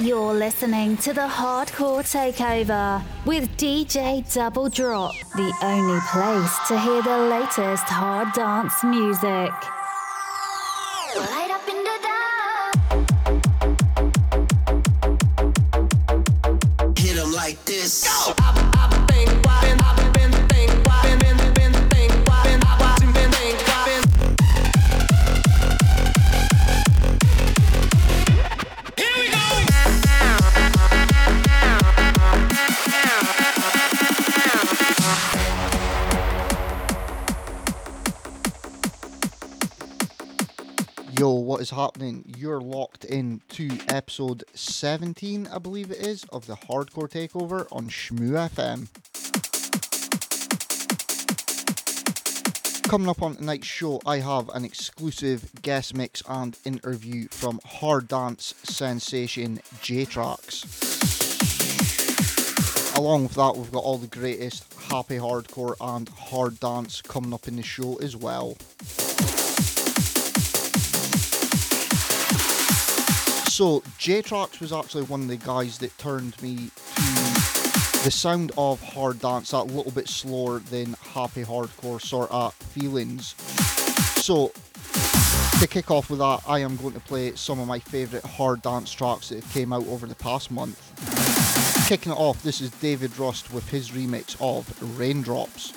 You're listening to the Hardcore Takeover with DJ Double Drop, the only place to hear the latest hard dance music. Hit what is happening? You're locked in to episode 17, I believe it is, of the Hardcore Takeover on Shmoo FM. Coming up on tonight's show, I have an exclusive guest mix and interview from hard dance sensation J-Trax. Along with that, we've got all the greatest happy hardcore and hard dance coming up in the show as well. So, J-Trax was actually one of the guys that turned me to the sound of hard dance, that little bit slower than happy hardcore sort of feelings. So, to kick off with that, I am going to play some of my favourite hard dance tracks that have came out over the past month. Kicking it off, this is David Rust with his remix of Raindrops.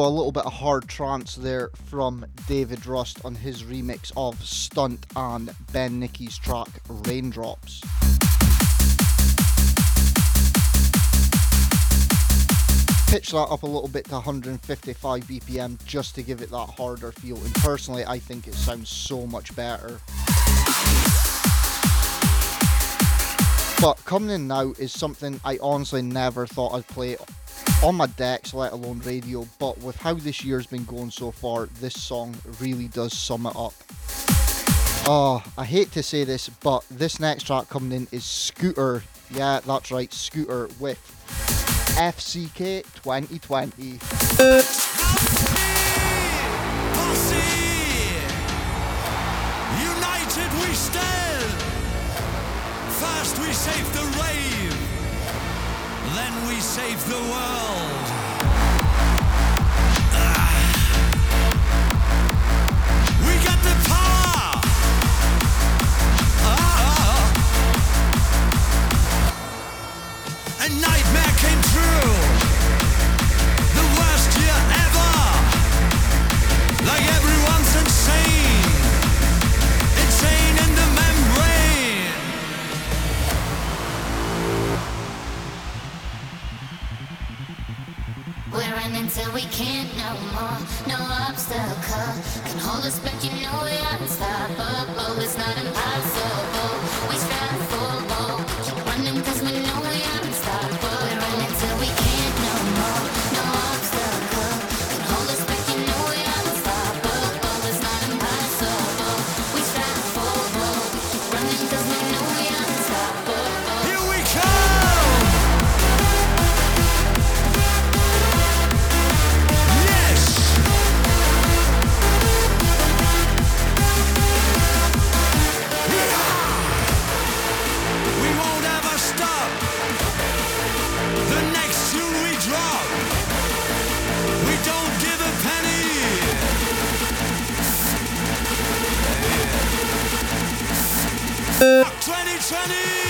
A little bit of hard trance there from David Rust on his remix of Stunt and Ben Nicky's track Raindrops. Pitch that up a little bit to 155 BPM just to give it that harder feel and personally I think it sounds so much better. But coming in now is something I honestly never thought I'd play on my decks, let alone radio. But with how this year's been going so far, this song really does sum it up. Oh, I hate to say this, but this next track coming in is Scooter Yeah, that's right, Scooter with FCK 2020. We save the world. Ah. We got the power. Ah. A nightmare came true. Running till we can't no more. No obstacle can hold us back. You know we're unstoppable. It's not impossible. We strive Fuck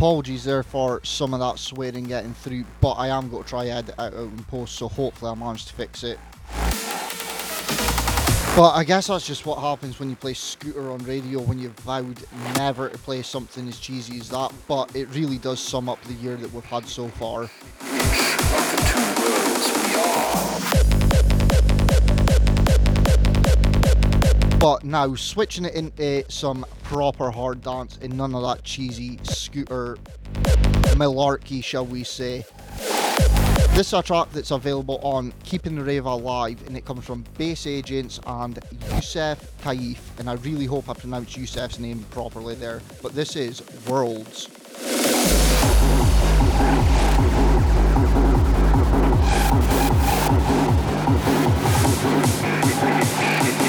Apologies there for some of that swearing getting through, but I am going to try edit it out in post, so hopefully I manage to fix it. But I guess that's just what happens when you play Scooter on radio when you've vowed never to play something as cheesy as that, but it really does sum up the year that we've had so far. But now, switching it into some proper hard dance and none of that cheesy scooter malarkey, shall we say. This is a track that's available on Keeping the Rave Alive and it comes from Bass Agents and Yusef Kaif. And I really hope I pronounced Yusef's name properly there. But this is Worlds.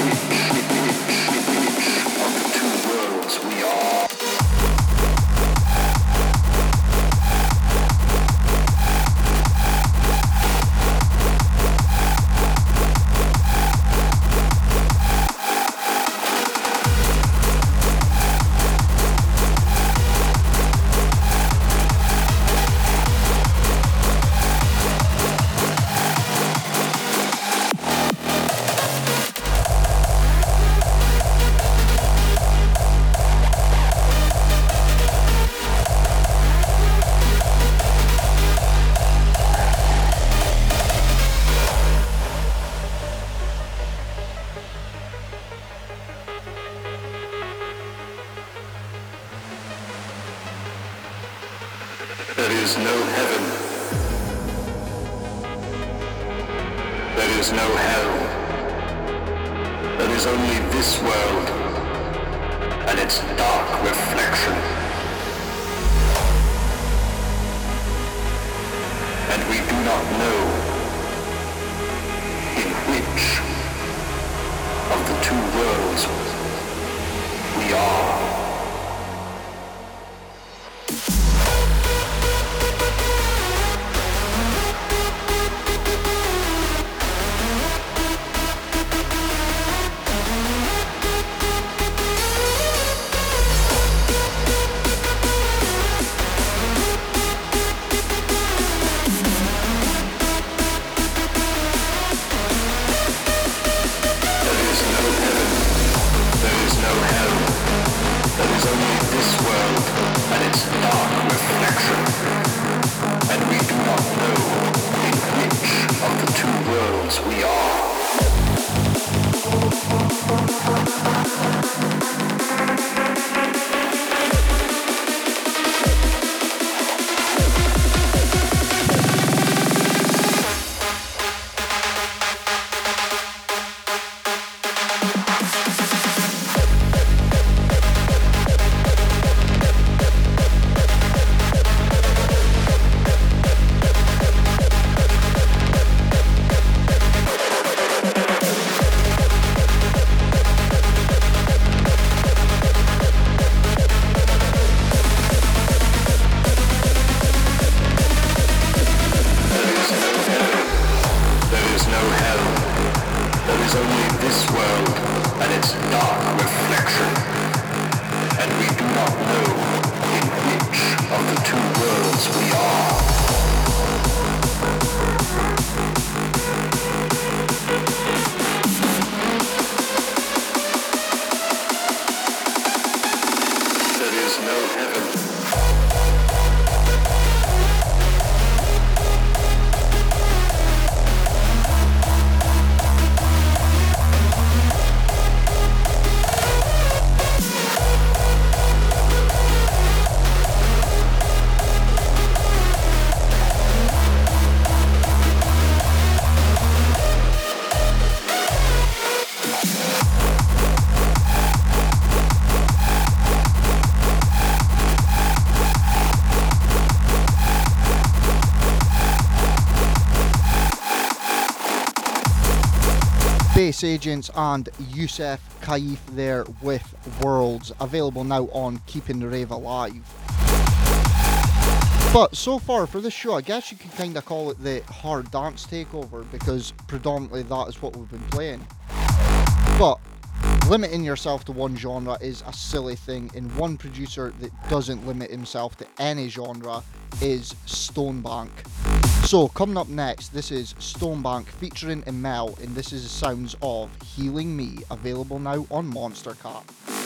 Agents and Yusef Kaif there with Worlds, available now on Keeping the Rave Alive. But so far for this show, I guess you could kind of call it the hard dance takeover because predominantly that is what we've been playing. But limiting yourself to one genre is a silly thing, and one producer that doesn't limit himself to any genre is Stonebank. So, coming up next, this is Stonebank featuring Emel, and this is the sounds of Healing Me, available now on Monstercat.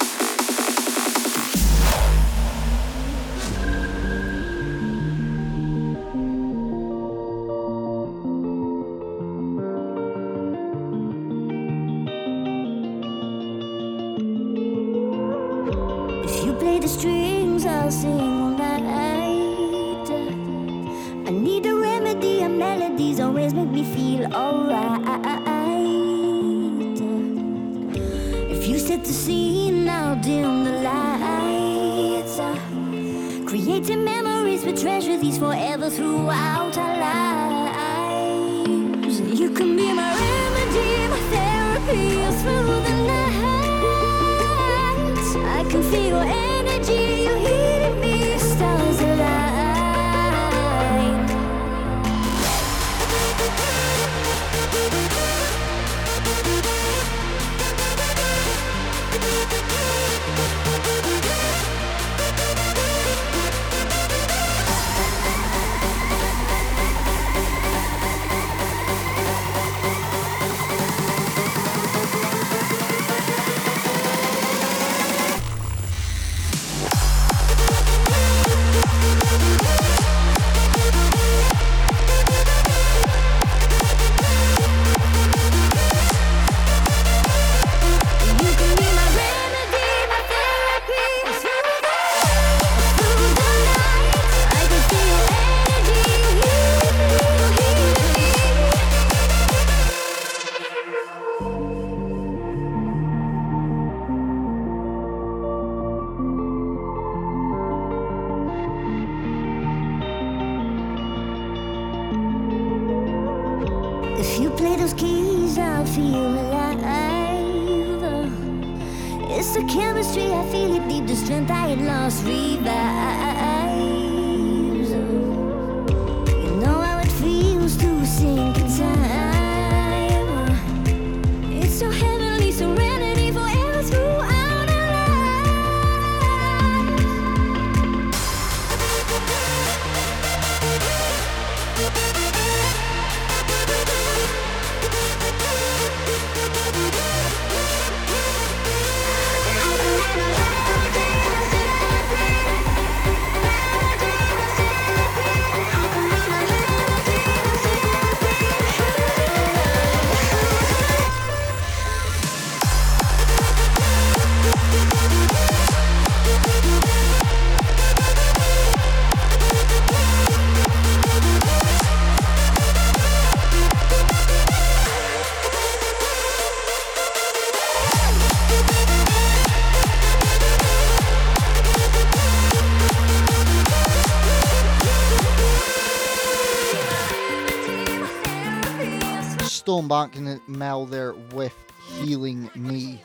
Barking Mel there with Healing Me.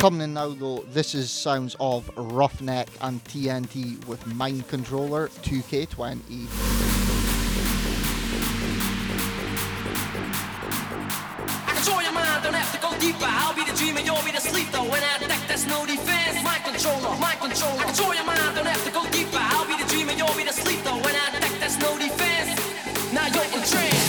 Coming in now though, this is sounds of Rufneck and TNT with Mind Controller 2K20. deeper. I'll be the dreamer, you'll be the sleep though. When I attack, there's no defense. My controller, my controller. I control your mind, don't have to go deeper. I'll be the dreamer, you'll be the sleep though. When I attack, there's no defense. Now you're in trance.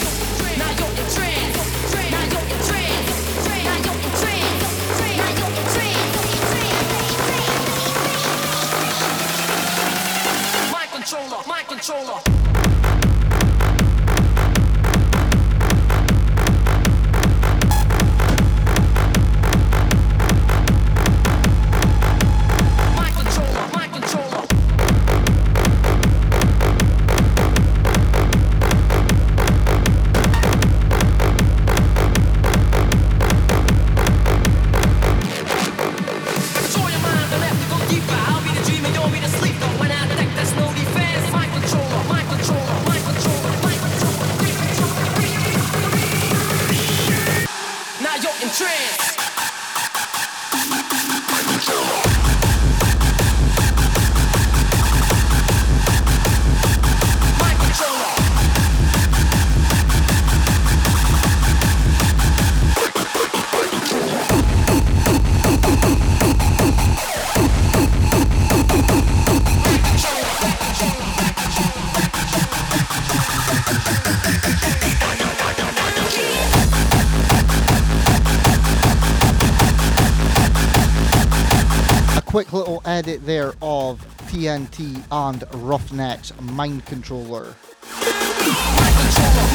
controller, mind controller. edit there of TNT and Rufnecks Mind Controller.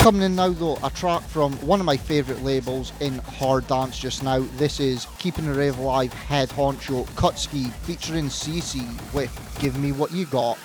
Coming in now though, a track from one of my favourite labels in Hard Dance just now. This is Keeping the Rave Alive Head Honcho Kutski featuring Ceci with Give Me What You Got.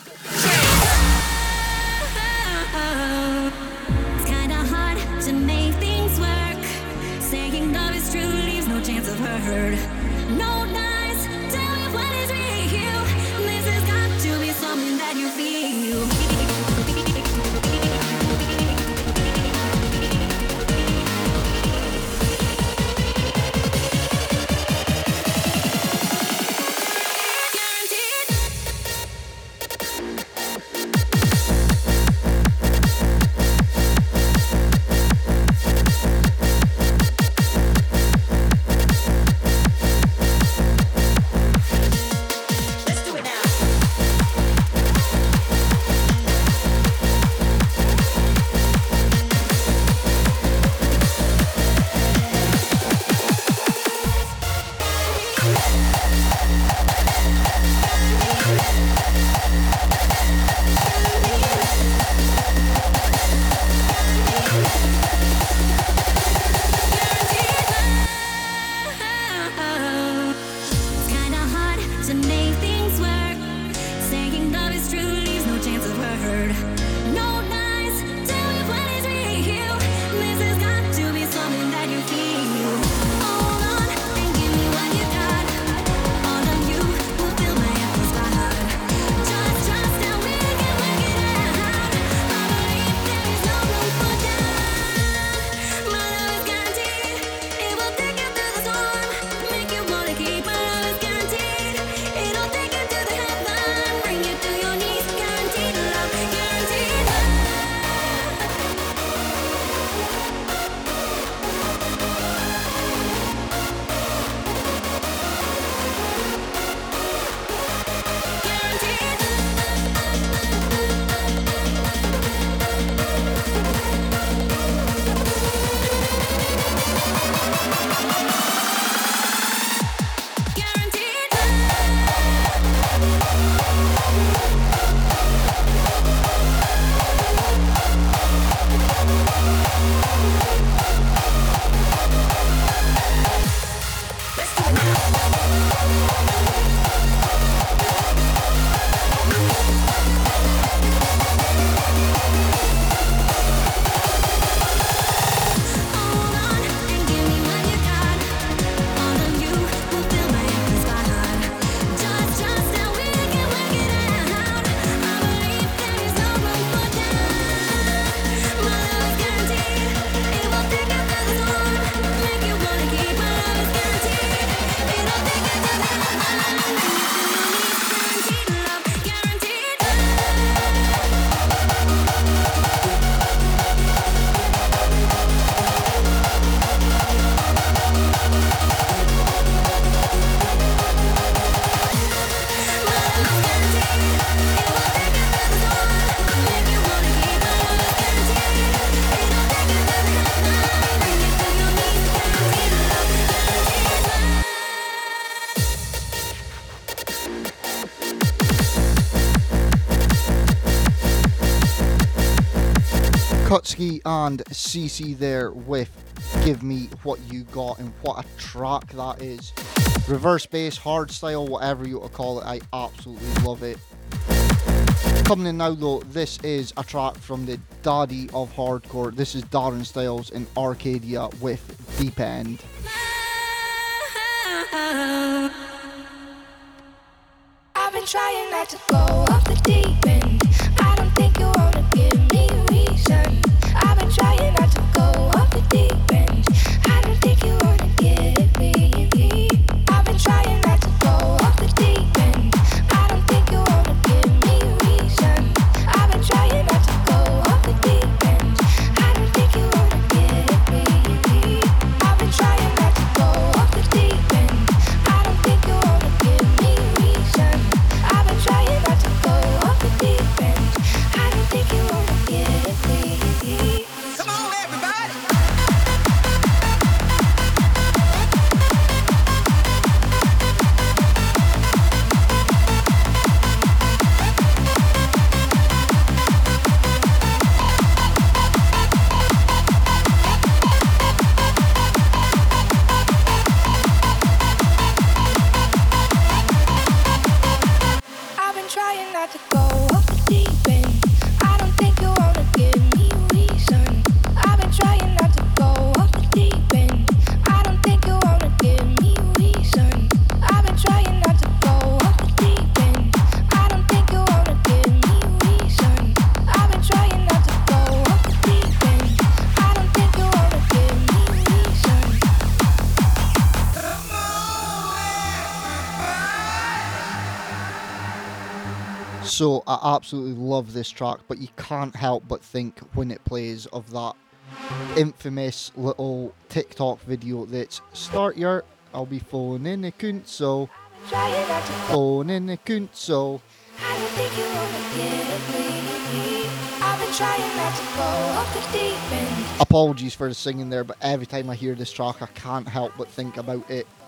And Ceci there with Give Me What You Got and what a track that is. Reverse bass, hard style, whatever you want to call it, I absolutely love it. Coming in now though, this is a track from the daddy of hardcore. This is Darren Styles in Arkiida with Deep End. I absolutely love this track, but you can't help but think when it plays of that infamous little TikTok video that's start your I'll be phoning a to go. phoning a cunt so I don't think you wanna give me. The deep apologies for the singing there, but every time I hear this track I can't help but think about it.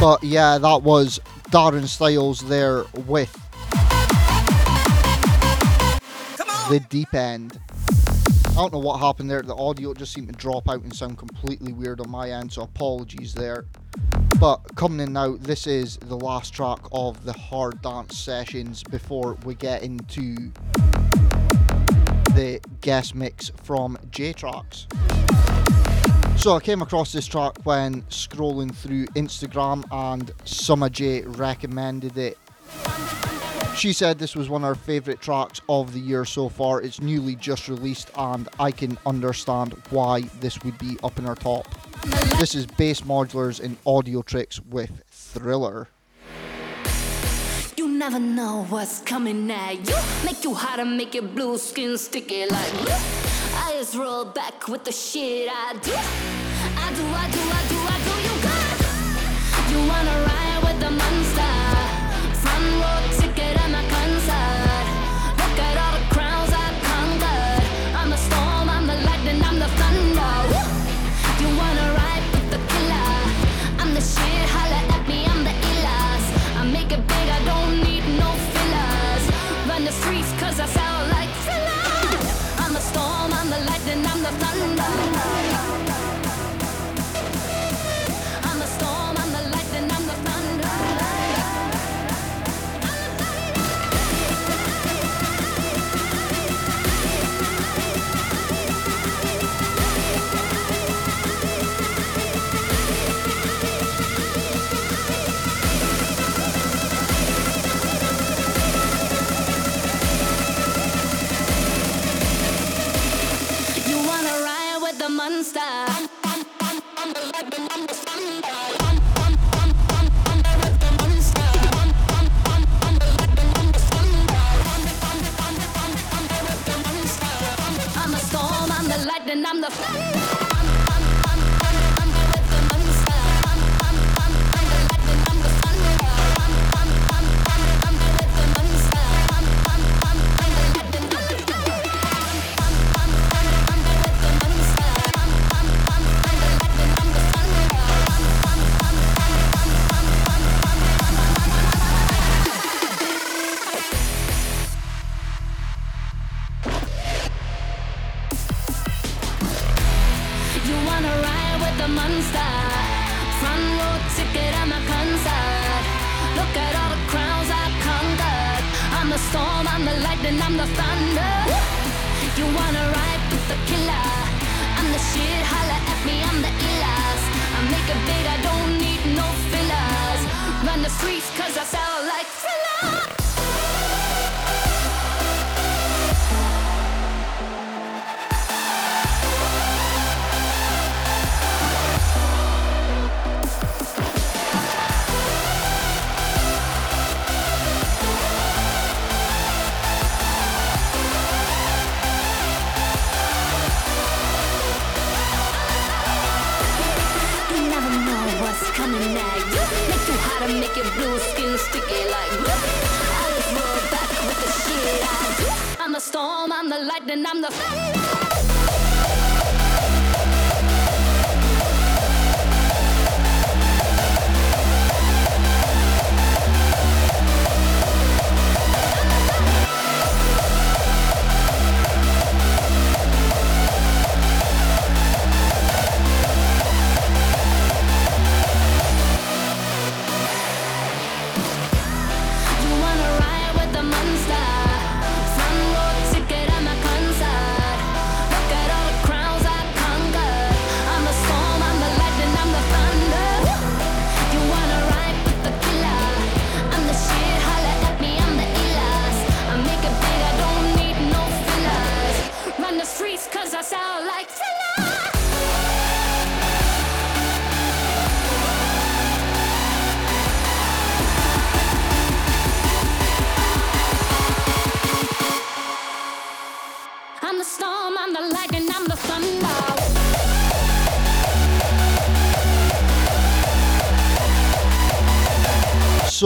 But yeah, that was Darren Styles there with the deep end. I don't know what happened there. The audio just seemed to drop out and sound completely weird on my end, so apologies there. But coming in now, this is the last track of the hard dance sessions before we get into the guest mix from J-Trax. So I came across this track when scrolling through Instagram and Summer J recommended it. She said this was one of her favourite tracks of the year so far. It's newly just released and I can understand why this would be up in her top. This is Bass Modulators and Audiotricz with Thriller. You never know what's coming at you. Make you hot and make your blue skin sticky like. I just roll back with the shit I do. I do, I do, I do, I do. You got. You wanna ride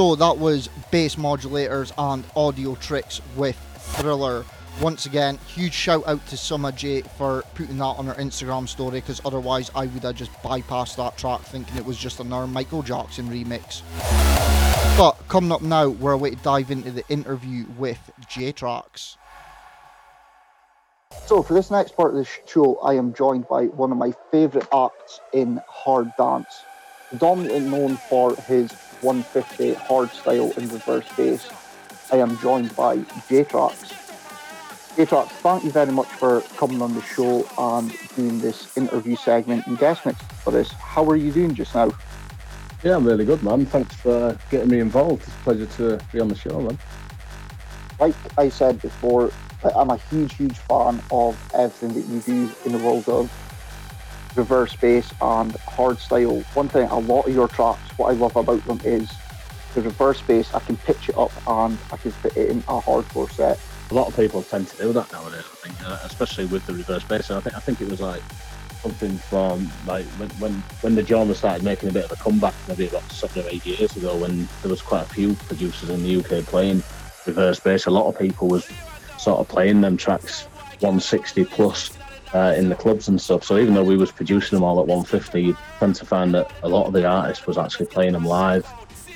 So that was bass modulators and Audiotricz with Thriller. Once again, huge shout out to Summer J for putting that on her Instagram story because otherwise I would have just bypassed that track thinking it was just another Michael Jackson remix. But coming up now, we're away to dive into the interview with J Trax. So for this next part of the show, I am joined by one of my favourite acts in hard dance. Predominantly known for his 150 hard style in reverse bass, I am joined by J-Trax. J-Trax, thank you very much for coming on the show and doing this interview segment and guest mix for us. How are you doing just now? Yeah, I'm really good, man. Thanks for getting me involved. It's a pleasure to be on the show, man. Like I said before, I'm a huge, huge fan of everything that you do in the world of reverse bass and hard style. One thing, a lot of your tracks, what I love about them is the reverse bass. I can pitch it up and I can fit it in a hardcore set. A lot of people tend to do that nowadays, I think, uh, especially with the reverse bass. And I think I think it was like something from like when when when the genre started making a bit of a comeback, maybe about seven or eight years ago, when there was quite a few producers in the UK playing reverse bass. A lot of people was sort of playing them tracks 160 plus uh, in the clubs and stuff. So even though we was producing them all at 150, you tend to find that a lot of the artists was actually playing them live,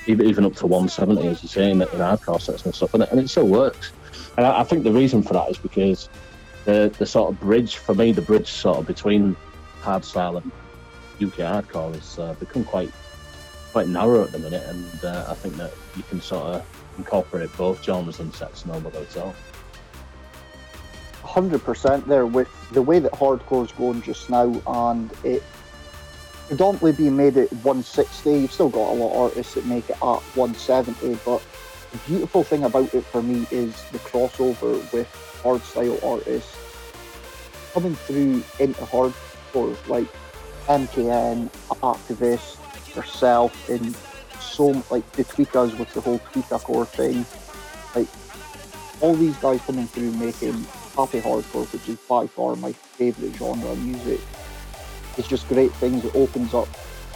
even, up to 170, as you're saying, in hardcore sets and stuff. And it, and it still works. And I, I think the reason for that is because the the sort of bridge for me, the bridge sort of between hardstyle and UK hardcore has uh, become quite quite narrow at the minute, and uh, I think that you can sort of incorporate both genres in sets no bother at all. 100% there with the way that hardcore's going just now and it predominantly being made at 160 you've still got a lot of artists that make it at 170 but the beautiful thing about it for me is the crossover with hardstyle artists coming through into hardcore hardcore, like MKN, Activist, herself, and so like the Tweekaz with the whole Tweekacore thing. Like all these guys coming through making happy hardcore, which is by far my favourite genre of music. It's just great things. It opens up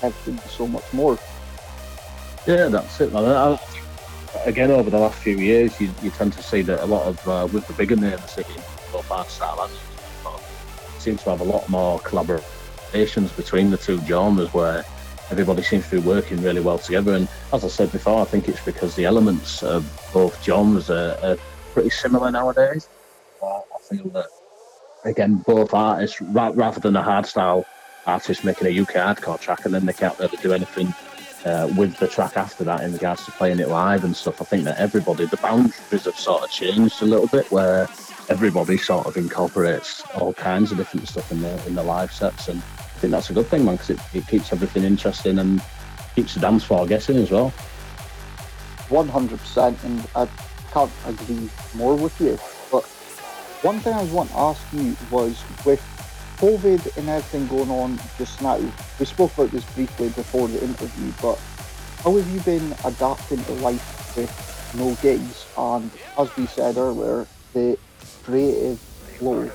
everything so much more. Yeah, that's it, man. I, again, over the last few years, you, you tend to see that a lot of, uh, with the bigger names, both art style seems to have a lot more collaborations between the two genres where everybody seems to be working really well together. And as I said before, I think it's because the elements of both genres are, are pretty similar nowadays. Uh, feel that, again, both artists, ra- rather than a hard style artist making a UK hardcore track and then they can't really do anything uh, with the track after that in regards to playing it live and stuff. I think that everybody, the boundaries have sort of changed a little bit where everybody sort of incorporates all kinds of different stuff in the in the live sets, and I think that's a good thing, man, because it, it keeps everything interesting and keeps the dance floor guessing as well. 100%, and I can't agree more with you. One thing I want to ask you was with COVID and everything going on just now, we spoke about this briefly before the interview, but how have you been adapting to life with no gigs? And as we said earlier, the creative flow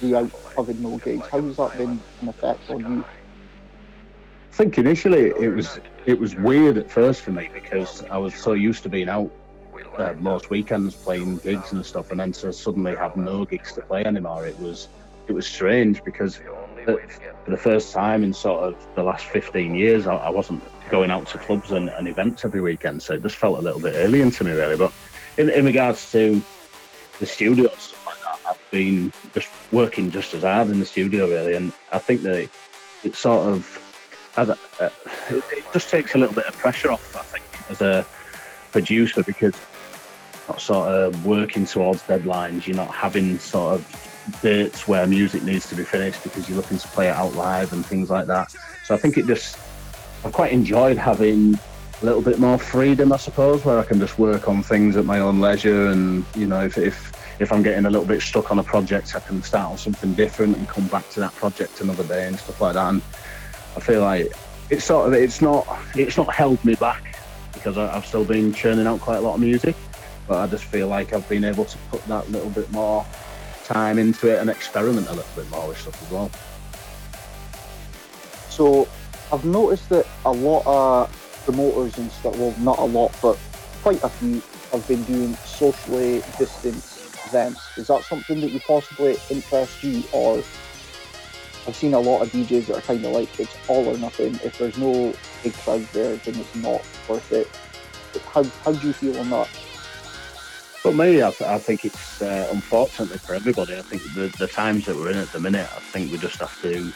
throughout having no gigs, how has that been an effect on you? I think initially it was it was weird at first for me because I was so used to being out uh, most weekends playing gigs and stuff, and then to suddenly have no gigs to play anymore, it was it was strange because for the first time in sort of the last 15 years, I, I wasn't going out to clubs and, and events every weekend, so it just felt a little bit alien to me, really. But in, in regards to the studio and stuff like that, I've been just working just as hard in the studio, really, and I think that it, sort of uh, it, just takes a little bit of pressure off, I think, as a producer because not sort of working towards deadlines. You're not having sort of dates where music needs to be finished because you're looking to play it out live and things like that. So I think it just I've quite enjoyed having a little bit more freedom, I suppose, where I can just work on things at my own leisure. And you know, if if if I'm getting a little bit stuck on a project, I can start on something different and come back to that project another day and stuff like that. And I feel like it's sort of it's not it's not held me back because I, I've still been churning out quite a lot of music, but I just feel like I've been able to put that little bit more time into it and experiment a little bit more with stuff as well. So I've noticed that a lot of promoters and stuff, well, not a lot, but quite a few have been doing socially distanced events. Is that something that you possibly interest you, or I've seen a lot of DJs that are kind of like it's all or nothing. If there's no big crowd there, then it's not worth it. How how do you feel on that? But me, I, th- I think it's uh, unfortunately for everybody. I think the, the times that we're in at the minute, I think we just have to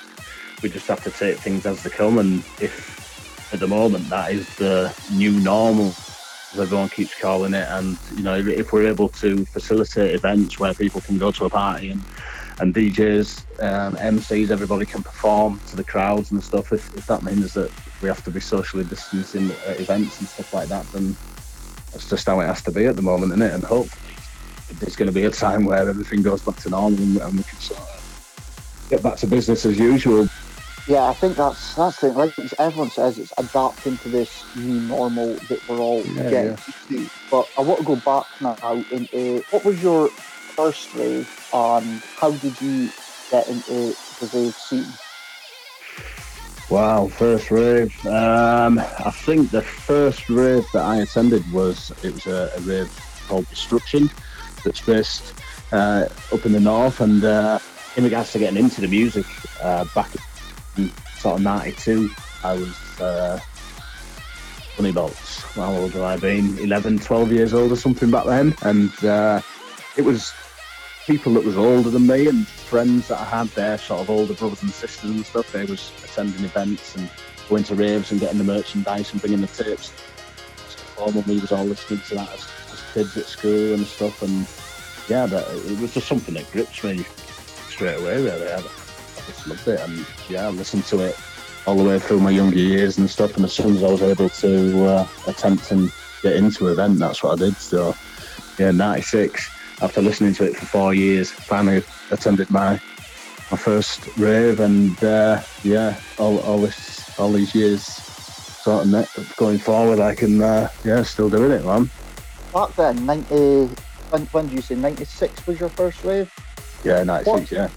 we just have to take things as they come. And if at the moment that is the new normal, as everyone keeps calling it, and you know, if we're able to facilitate events where people can go to a party and and DJs, um, MCs, everybody can perform to the crowds and stuff. If, if that means that we have to be socially distancing at events and stuff like that, then that's just how it has to be at the moment, isn't it? And hopefully there's going to be a time where everything goes back to normal and, and we can sort of get back to business as usual. Yeah, I think that's that's the thing. Like everyone says, it's adapting to this new normal that we're all Yeah, getting yeah. used to. But I want to go back now into what was your first rave and how did you get into the rave scene? Wow, first rave. Um, I think the first rave that I attended was it was a, a rave called Destruction that's based uh, up in the north. And uh, in regards to getting into the music, uh, back in sort of '92, I was uh, only about how old have I been? 11, 12 years old or something back then, and uh, it was people that was older than me and friends that I had there, sort of older brothers and sisters and stuff. They was attending events and going to raves and getting the merchandise and bringing the tapes. So we was all listening to that as, as kids at school and stuff. And yeah, that, it was just something that grips me straight away. Really, I, I just loved it. And yeah, I listened to it all the way through my younger years and stuff. And as soon as I was able to uh, attempt and get into an event, that's what I did. So yeah, '96 after listening to it for four years, finally attended my my first rave, and uh, yeah, all, all this, all these years, sort of net, going forward, I can, uh, yeah, still doing it, man. Back then, 90, when, when did you say 96 was your first rave? Yeah, 96, yeah.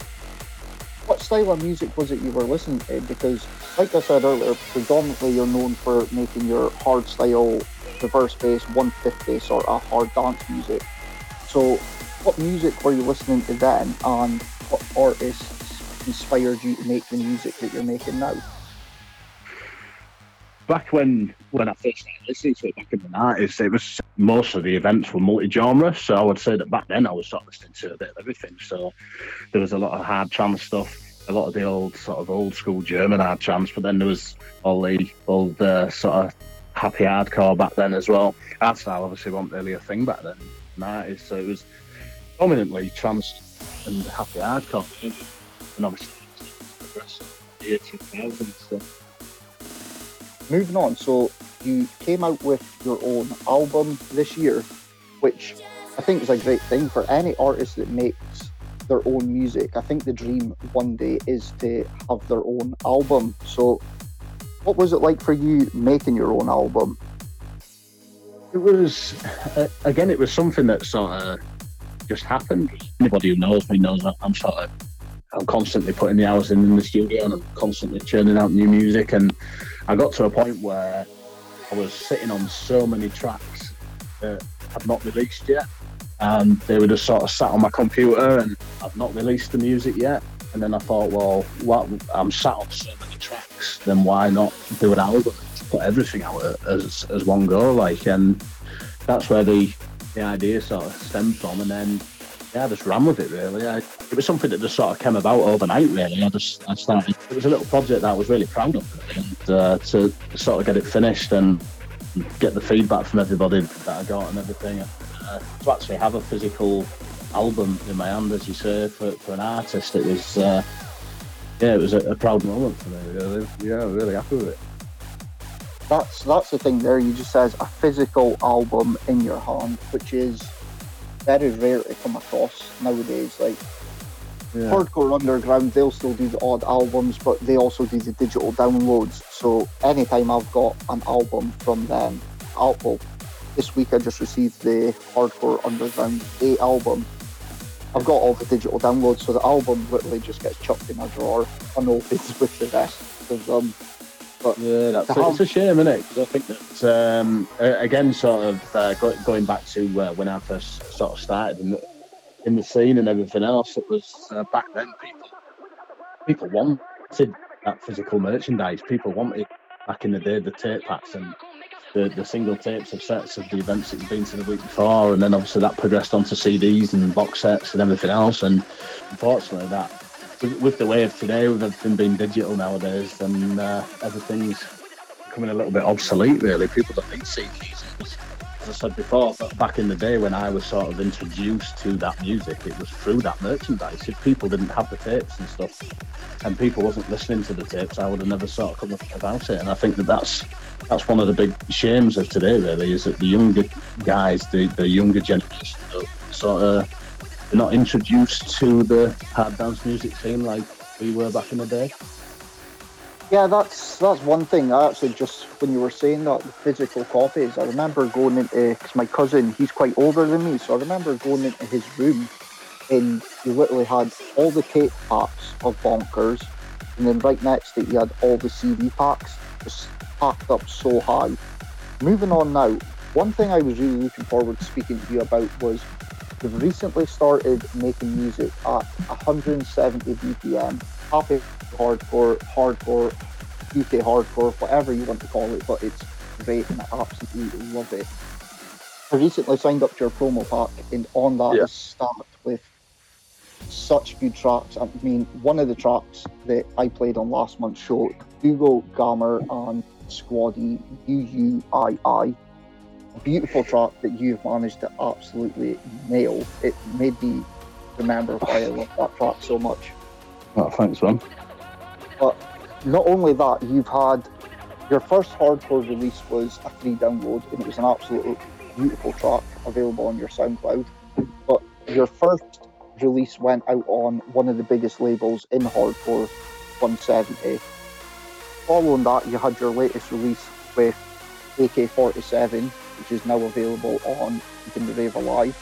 What style of music was it you were listening to? Because, like I said earlier, predominantly you're known for making your hard style, reverse bass, 150 sort of hard dance music. So, what music were you listening to then, and what artists inspired you to make the music that you're making now? back when when I first started listening to it back in the nineties, it was most of the events were multi-genre. So I would say that back then I was sort of listening to a bit of everything. So there was a lot of hard trance stuff, a lot of the old sort of old school German hard trance, but then there was all the old uh, sort of happy hardcore back then as well. Hardstyle obviously wasn't really a thing back then, in the nineties. So it was dominantly trance and happy hardcore, and obviously progressive year 2000 stuff. Moving on, so you came out with your own album this year, which I think is a great thing for any artist that makes their own music. I think the dream one day is to have their own album. So, what was it like for you making your own album? It was uh, again. It was something that sort of just happened. Anybody who knows me knows that I'm sort of I'm constantly putting the hours in in the studio and I'm constantly churning out new music. And I got to a point where I was sitting on so many tracks that I've not released yet, and they were just sort of sat on my computer and I've not released the music yet. And then I thought, well, what, I'm sat on so many tracks, then why not do an album? Put everything out as as one go, like, and that's where the the idea sort of stemmed from. And then yeah, I just ran with it really. I, it was something that just sort of came about overnight really. I just I started. It was a little project that I was really proud of, and uh, to sort of get it finished and get the feedback from everybody that I got and everything. Uh, to actually have a physical album in my hand, as you say, for, for an artist, it was uh, yeah, it was a, a proud moment for me. Really. Yeah, really happy with it. That's that's the thing there. You just says a physical album in your hand, which is very rare to come across nowadays. Like Hardcore Underground, they'll still do the odd albums, but they also do the digital downloads. So anytime I've got an album from them, I'll, this week I just received the Hardcore Underground 8 album. I've got all the digital downloads, so the album literally just gets chucked in a drawer unopened with the rest of them. Um, But Yeah, that's have- It's a shame, isn't it? Because I think that um, again, sort of uh, go, going back to uh, when I first sort of started in the, in the scene and everything else. It was uh, back then people people wanted that physical merchandise. People wanted back in the day the tape packs and the, the single tapes of sets of the events that you've been to the week before, and then obviously that progressed onto CDs and box sets and everything else. And unfortunately, that with, the way of today, with everything being digital nowadays, then uh, everything's becoming a little bit obsolete. Really, people don't need CDs. As I said before, back in the day when I was sort of introduced to that music, it was through that merchandise. If people didn't have the tapes and stuff, and people wasn't listening to the tapes, I would have never sort of come about it. And I think that that's that's one of the big shames of today. Really, is that the younger guys, the, the younger generation, sort of not introduced to the hard dance music scene like we were back in the day. Yeah, that's that's one thing. I actually just when you were saying that the physical copies, I remember going into because my cousin he's quite older than me, so I remember going into his room and he literally had all the tape packs of Bonkers, and then right next to it he had all the CD packs just packed up so high. Moving on now, one thing I was really looking forward to speaking to you about was we've recently started making music at 170 BPM, happy hardcore, hardcore, UK hardcore, whatever you want to call it, but it's great and I absolutely love it. I recently signed up to your promo pack, and on that Yeah. is stacked with such good tracks. I mean, one of the tracks that I played on last month's show, Google Gamer and Squaddy UUII, beautiful track that you've managed to absolutely nail. It made me remember why I love that track so much. Oh, thanks, man. But not only that, you've had your first hardcore release was a free download, and it was an absolutely beautiful track available on your SoundCloud. But your first release went out on one of the biggest labels in hardcore, 170. Following that, you had your latest release with AK-47, which is now available on the Rave Alive.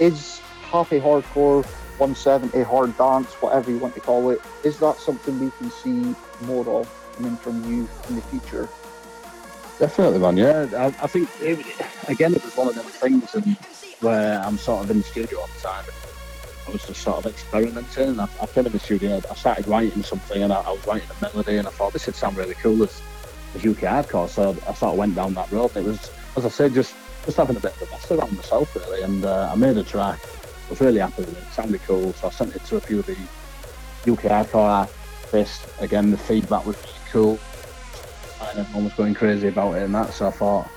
Is Happy Hardcore 170 Hard Dance, whatever you want to call it, is that something we can see more of coming from you in the future? Definitely, man. Yeah, I, I think it, again it was one of those things and where I'm sort of in the studio all the time. I was just sort of experimenting. And I, I came in the studio, I started writing something, and I, I was writing a melody, and I thought this would sound really cool as, as UK hardcore. So I sort of went down that road. It was, as I said, just just having a bit of a mess around myself really, and uh, I made a track. I was really happy with it. It sounded cool, so I sent it to a few of the UK hardcore artists. Again, the feedback was cool and everyone was going crazy about it and that. So I thought,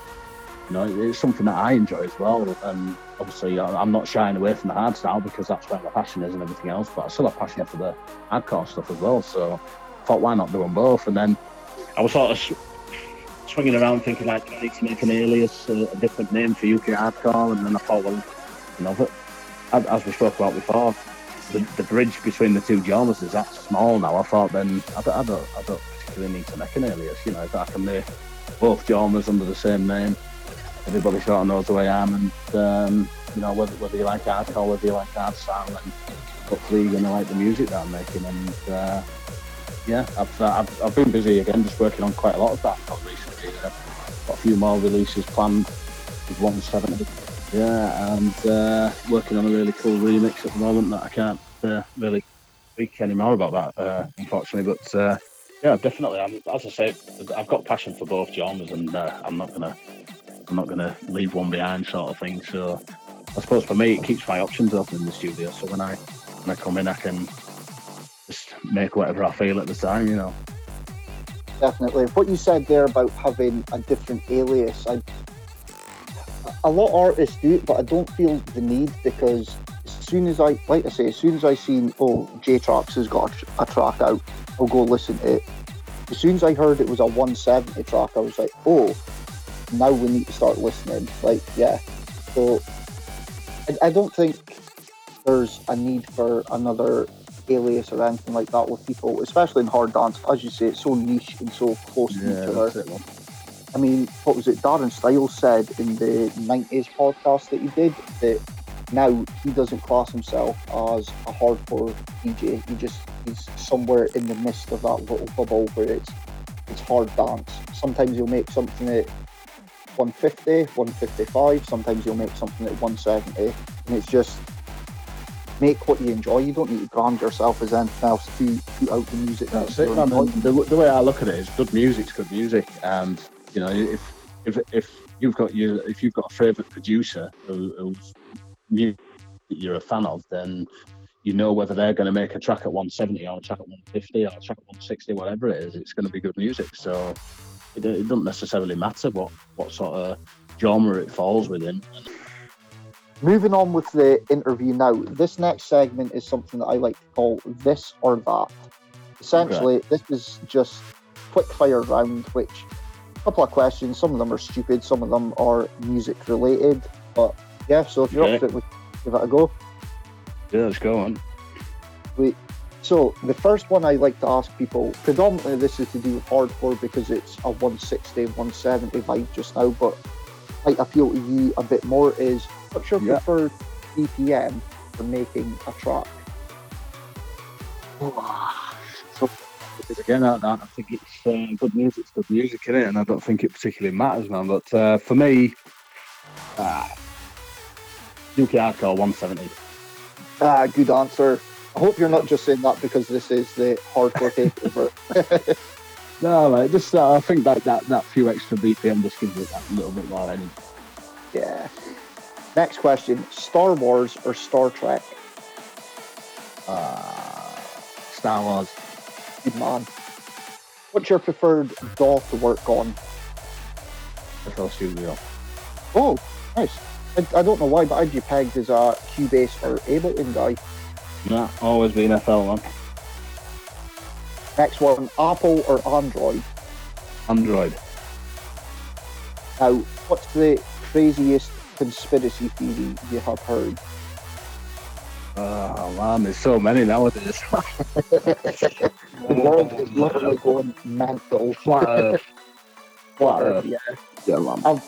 you know, it's something that I enjoy as well. And obviously, I'm not shying away from the hard style because that's where my passion is and everything else. But I still have passion for the hardcore stuff as well. So I thought, why not do them both? And then I was sort of swinging around thinking I need to make an alias, uh, a different name for UK hardcore? And then I thought, well, you know, but as- we spoke about before. The, the bridge between the two genres is that small now. I thought then I don't, I don't, I don't particularly need to make an alias. You know, if I can make both genres under the same name, everybody sort of knows who I am, and um, you know whether whether you like hardcore, whether you like hardstyle, and hopefully you're gonna like the music that I'm making. And uh, yeah, I've, I've I've been busy again, just working on quite a lot of that recently. Got a few more releases planned with 170. Yeah, and uh, working on a really cool remix at the moment that I can't uh, really speak any more about that, uh, unfortunately. But uh, yeah, definitely. I'm, as I say, I've got passion for both genres, and uh, I'm not gonna, I'm not gonna leave one behind, sort of thing. So I suppose for me, it keeps my options open in the studio. So when I when I come in, I can just make whatever I feel at the time, you know. Definitely. What you said there about having a different alias, I, a lot of artists do it, but I don't feel the need because as soon as I, like I say, as soon as I seen, oh, J-Trax has got a, track out, I'll go listen to it. As soon as I heard it was a 170 track, I was like, oh, now we need to start listening. Like, yeah. So I, I don't think there's a need for another alias or anything like that with people, especially in hard dance. As you say, it's so niche and so close to Yeah, each other. it. I mean, what was it? Darren Styles said in the 90s podcast that he did that now he doesn't class himself as a hardcore DJ. He just he's somewhere in the midst of that little bubble where it's it's hard dance. Sometimes you'll make something at 150, 155. Sometimes you'll make something at 170, and it's just make what you enjoy. You don't need to brand yourself as anything else to put out the music. That's it. The, the way I look at it is, good music's good music, and you know, if if if you've got you if you've got a favourite producer who, who's you're a fan of, then you know whether they're going to make a track at 170 or a track at 150 or a track at 160, whatever it is. It's going to be good music. So it, it doesn't necessarily matter what what sort of genre it falls within. Moving on with the interview now, this next segment is something that I like to call this or that. Essentially, this is just quick fire round, which a couple of questions. Some of them are stupid, some of them are music related. But yeah, so if you're up Okay. for it, we give it a go. Yeah, let's go on. Wait. So the first one I like to ask people, predominantly this is to do with hardcore because it's a 160, 170 vibe just now, but might appeal to you a bit more is what's your Yeah. preferred BPM for making a track? So, again, I, I think it's uh, good music. It's good music in it, and I don't think it particularly matters, man. But uh, for me, uh, UK Hardcore 170. Ah, good answer. I hope you're not just saying that because this is the hardcore takeover. No, mate, just uh, I think that, that that few extra BPM just gives it that little bit more energy. yeah. Next question: Star Wars or Star Trek? Uh, Star Wars. Good man. What's your preferred DAW to work on? FL Studio. Oh, nice. I, I don't know why, but I'd be pegged as a Cubase or Ableton guy. Yeah, always been FL, man. Next one, Apple or Android? Android. Now, what's the craziest conspiracy theory you have heard? Oh man, there's so many nowadays. The world is literally going mental. Flat Earth. Flat Earth, yeah. Yeah, man. I've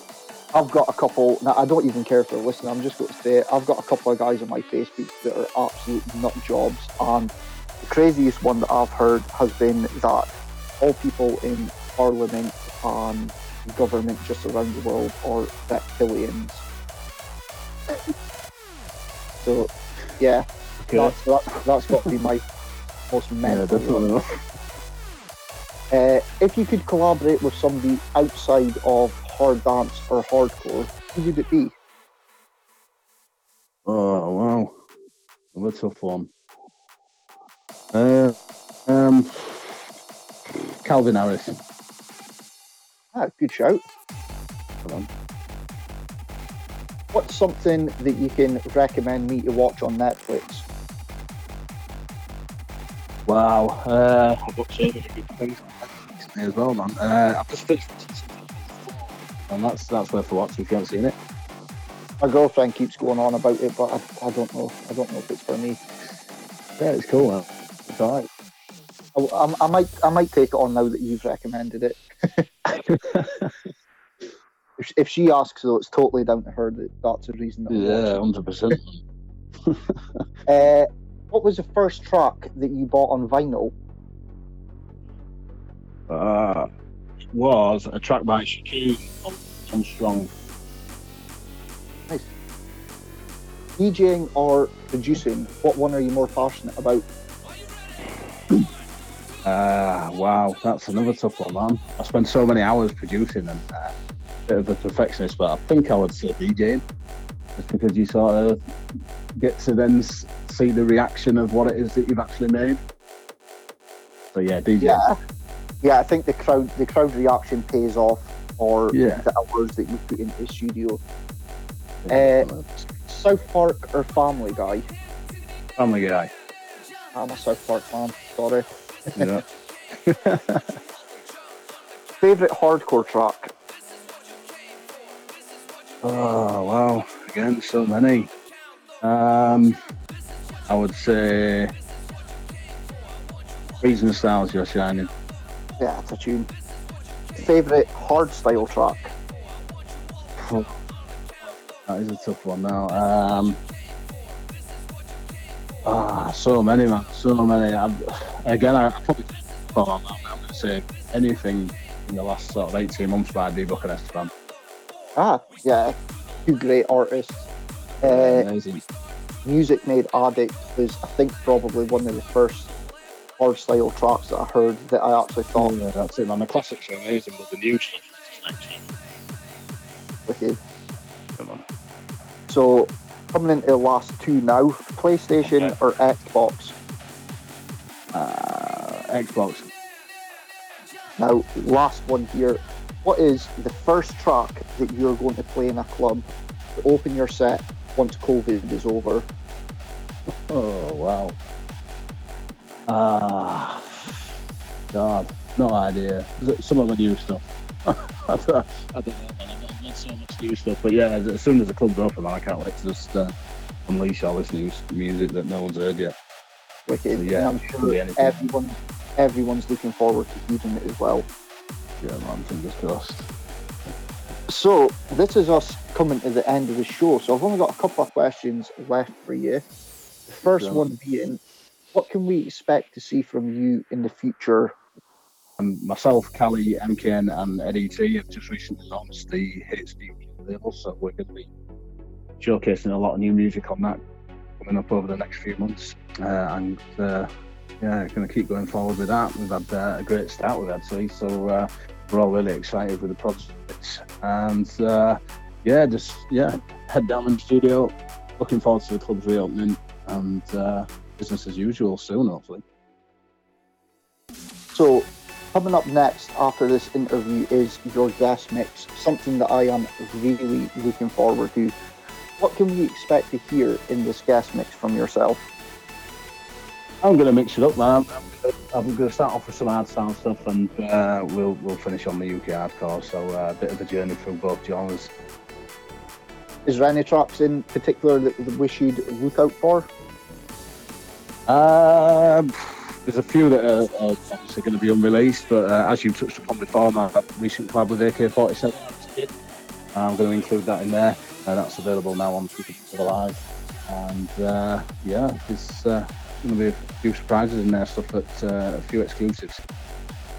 I've got a couple. Now I don't even care if they're listening. I'm just going to say. I've got a couple of guys on my Facebook that are absolute nut jobs, and the craziest one that I've heard has been that all people in Parliament and government just around the world are reptilians. So, yeah, that's that, that's got to be my most Yeah, mental. definitely. one. Uh, if you could collaborate with somebody outside of hard dance or hardcore, who would it be? Oh wow, another tough one. Uh, um, Calvin Harris. Ah, good shout. Hold on. What's something that you can recommend me to watch on Netflix? Wow, uh, I've got so many good things recently as well, man. Uh, I've just finished and that's that's worth a watch if you haven't seen it. My girlfriend keeps going on about it, but I, I don't know. I don't know if it's for me. Yeah, it's cool, man. It's alright. I, I, I might I might take it on now that you've recommended it. If, if she asks, though, it's totally down to her. That that's the reason. That yeah, hundred percent. Uh, what was the first track that you bought on vinyl? Uh, was a track by Shaquille on, on Strong. DJing or producing? What one are you more passionate about? Uh, wow, that's another tough one, man. I spend so many hours producing and uh, bit of a perfectionist, but I think I would say DJing, just because you sort of get to then see the reaction of what it is that you've actually made. So yeah, DJing. Yeah, yeah. I think the crowd the crowd reaction pays off or Yeah. the hours that you put into the studio. Uh, South Park or Family Guy? Family Guy. I'm a South Park fan. Sorry. Yeah. Favorite hardcore track? Oh wow, again, so many. Um, I would say Darren Styles, You're Shining. Yeah, it's a tune. Favorite hard style track? That is a tough one now. Um, ah, so many, man. So many. i again, I probably well, I'm, I'm going to say anything in the last sort of 18 months by D-Block and S-te-Fan. Ah, yeah, two great artists. Uh, Amazing. Music Made Addict was, I think, probably one of the first hardstyle tracks that I heard that I actually thought Yeah, that's it, man. The classics are amazing, but the new stuff is wicked. Come on. So, coming into the last two now, PlayStation Okay. or Xbox? Uh, Xbox. Now, last one here. What is the first track that you're going to play in a club to open your set once COVID is over? Oh, wow. Ah, God, no idea. Some of the new stuff. I don't know. I've not- not so much new stuff, but yeah, as, soon as the club's open, I can't wait to just uh, unleash all this new music that no one's heard yet. Wicked. So, yeah, I'm sure everyone, everyone's looking forward to hearing it as well. Yeah, man, fingers crossed. So, this is us coming to the end of the show. So, I've only got a couple of questions left for you. The first Yeah. one being, what can we expect to see from you in the future? Um, myself, Cally, MKN, and Eddie T have just recently launched the HD label, so we're going to be showcasing a lot of new music on that coming up over the next few months. Uh, and uh, yeah, going to keep going forward with that. We've had uh, a great start with actually, so uh, we're all really excited with the project. And uh, yeah, just yeah, head down in the studio. Looking forward to the club's reopening and uh, business as usual soon, hopefully. So, coming up next after this interview is your guest mix, something that I am really looking forward to. What can we expect to hear in this guest mix from yourself? I'm going to mix it up, man. I'm going to start off with some hard sound stuff, and uh, we'll we'll finish on the UK hardcore. So uh, a bit of a journey through both genres. Is there any tracks in particular that, we should look out for? Um, there's a few that are, are obviously going to be unreleased, but uh, as you touched upon before, my recent collab with AK-47, I'm going to include that in there. Uh, that's available now on Super Super Live, and uh, yeah, uh, going to be a few surprises in there, stuff that uh, a few exclusives.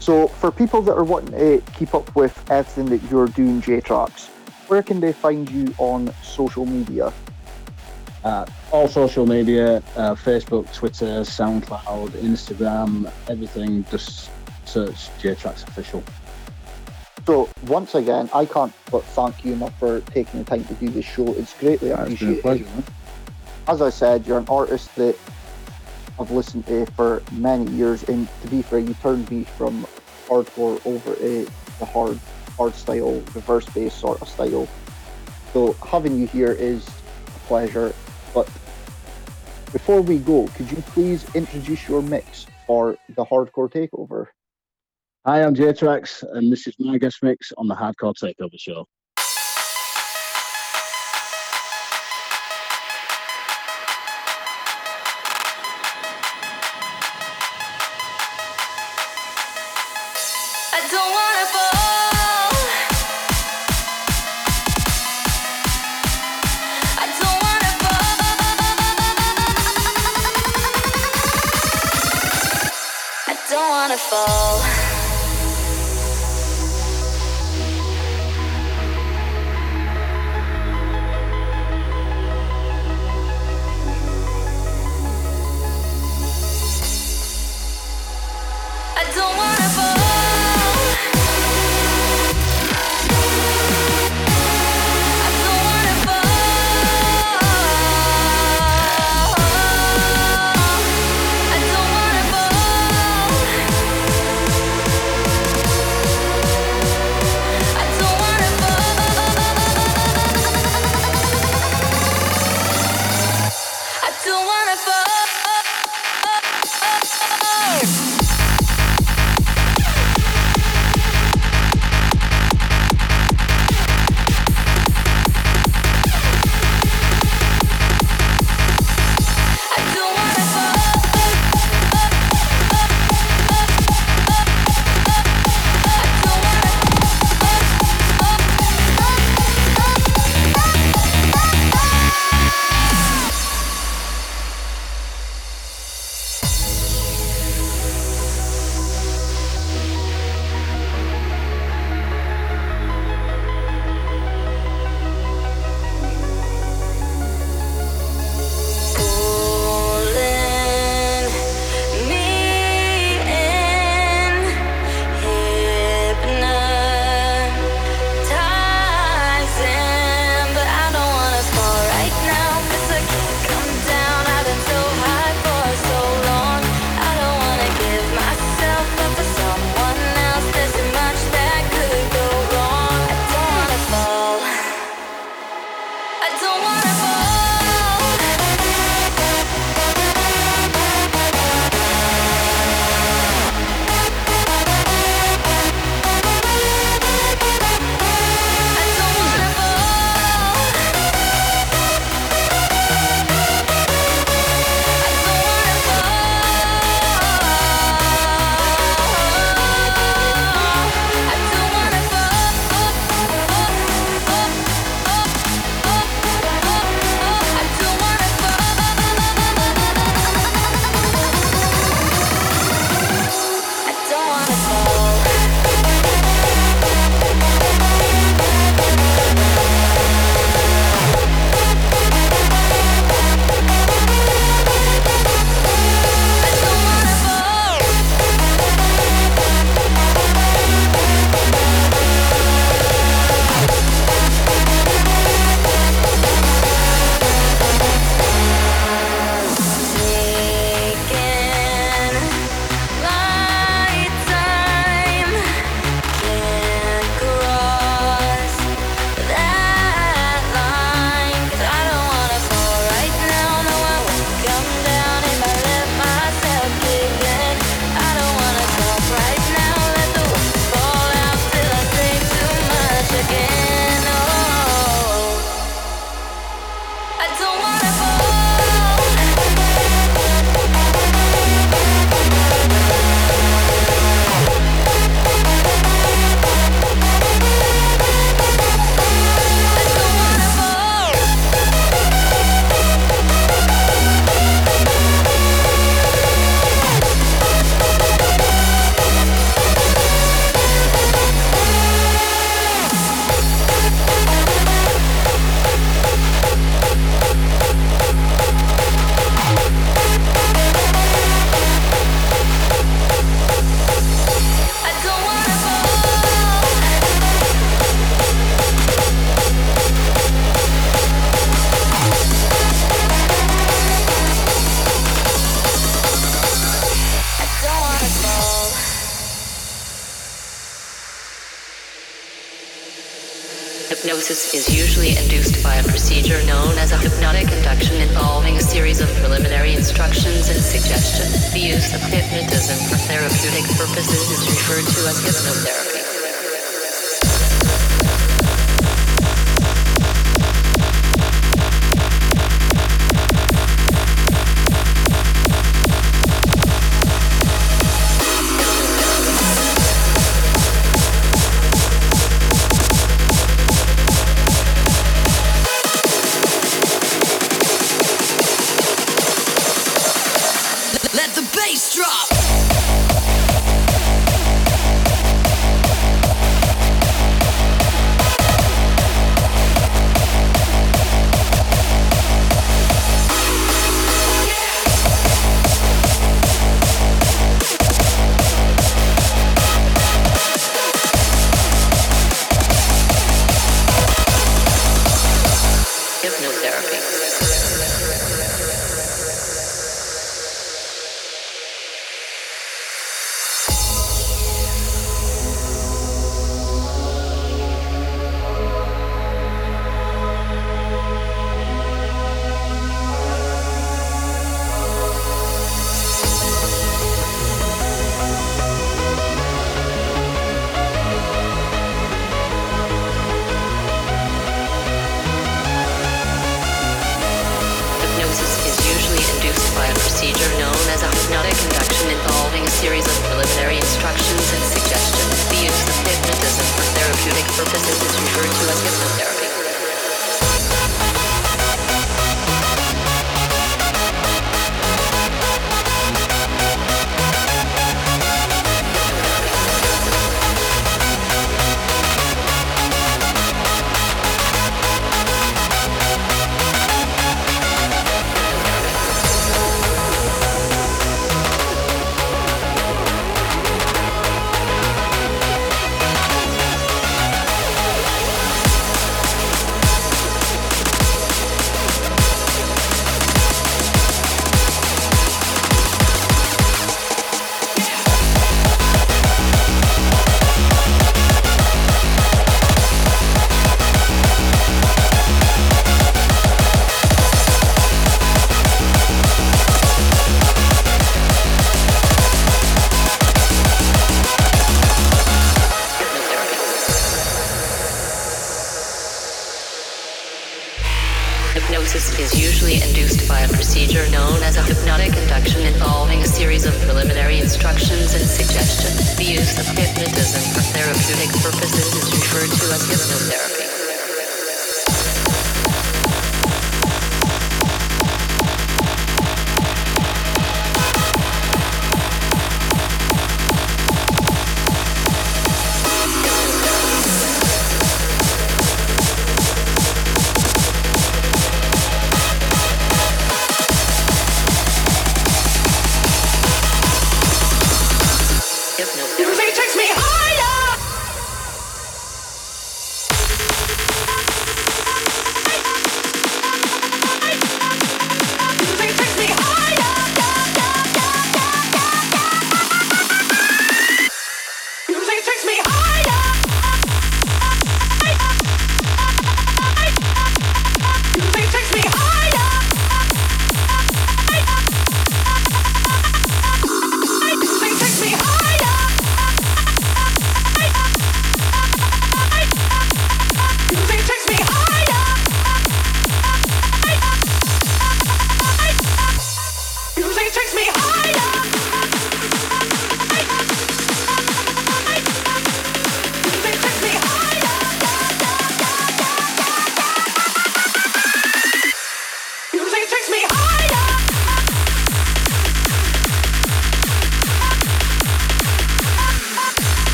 So, for people that are wanting to keep up with everything that you're doing, J-Trax, where can they find you on social media? Uh, all social media, uh, Facebook, Twitter, SoundCloud, Instagram, everything. Just search J-Trax Official. So, once again, I can't but thank you enough for taking the time to do this show. It's greatly Yeah, it's been a appreciated. As I said, you're an artist that I've listened to for many years, and to be fair, you turned me from hardcore over to the hard, hard style, reverse bass sort of style. So having you here is a pleasure. But before we go, could you please introduce your mix for the hardcore takeover? Hi, I'm J-Trax, and this is my guest mix on the Hardcore Takeover Show.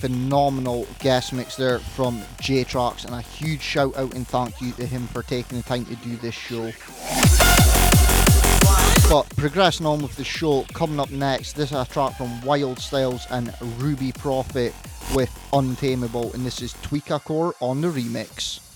Phenomenal guest mix there from J-Trax, and a huge shout out and thank you to him for taking the time to do this show. But progressing on with the show, coming up next, this is a track from Wildstylez and Ruby Prophet with Untamable, and this is Tweekacore on the remix.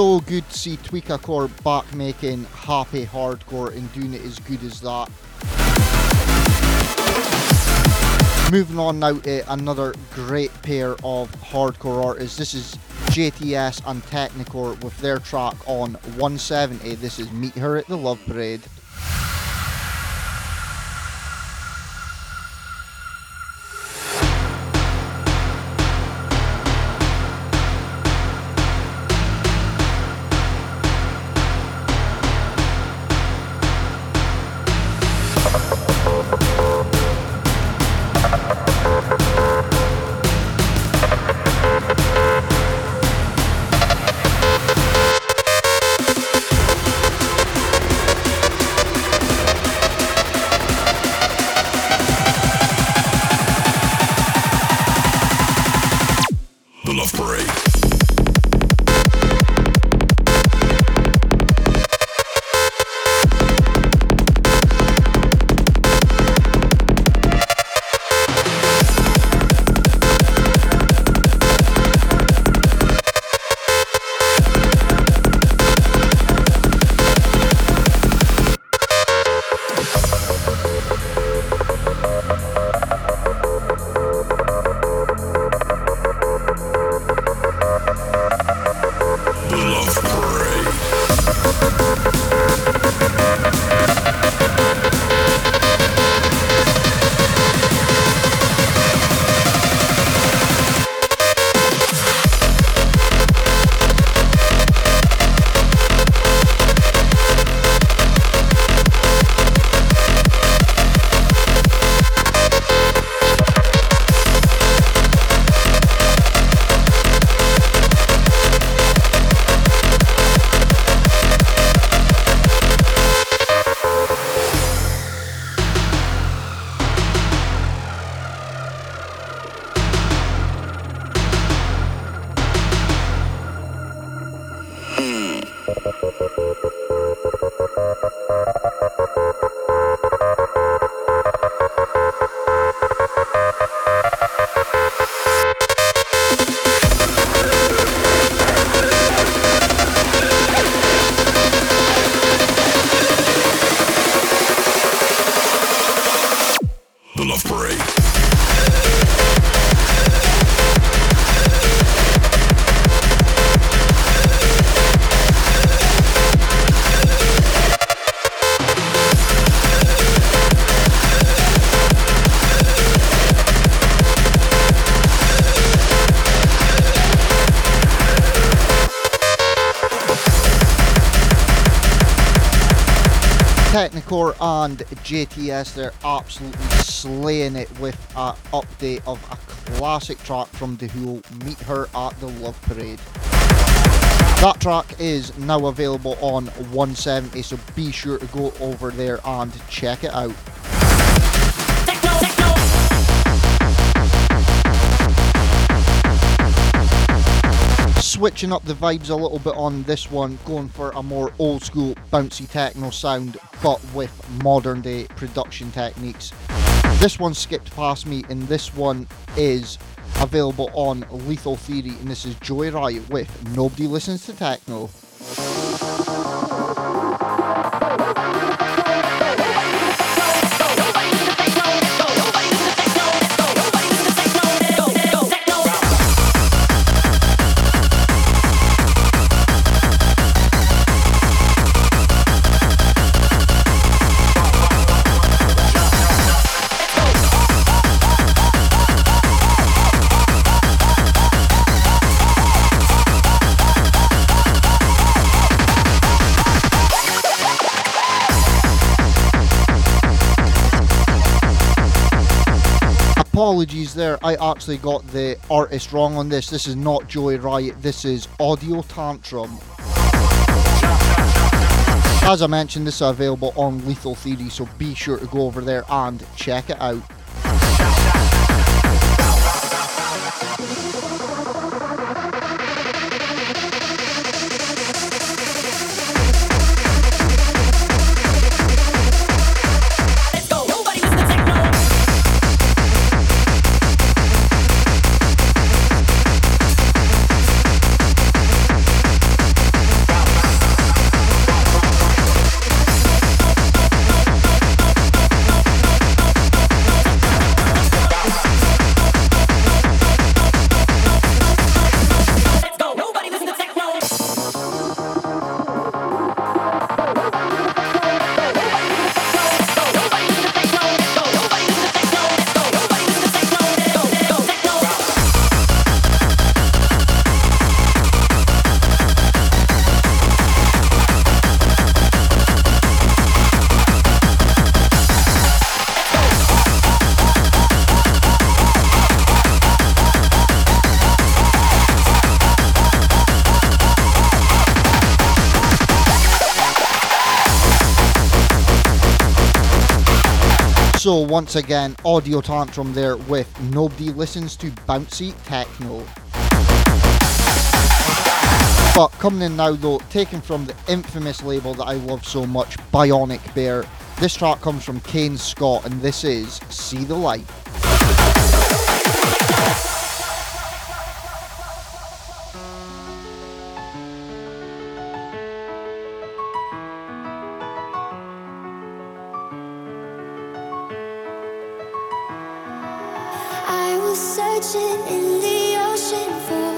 So good to see Tweekacore back making happy hardcore and doing it as good as that. Moving on now to another great pair of hardcore artists. This is JTS and Technikore with their track on 170. This is Meet Her at the Love Parade. Technikore and JTS, they're absolutely slaying it with an update of a classic track from Da Hool, Meet Her at the Love Parade. That track is now available on 170, so be sure to go over there and check it out. Switching up the vibes a little bit on this one, going for a more old school bouncy techno sound, but with modern day production techniques. This one skipped past me, and this one is available on Lethal Theory, and this is Joyride with Nobody Listens to Techno. Apologies there, I actually got the artist wrong on this. This is not Joy Riot, this is Audio Tantrum. As I mentioned, this is available on Lethal Theory, so be sure to go over there and check it out. Once again, Audio Tantrum there with Nobody Listens to Bouncy Techno. But coming in now though, taken from the infamous label that I love so much, Bionic Bear. This track comes from Kane Scott and this is See the Light. Searching in the ocean for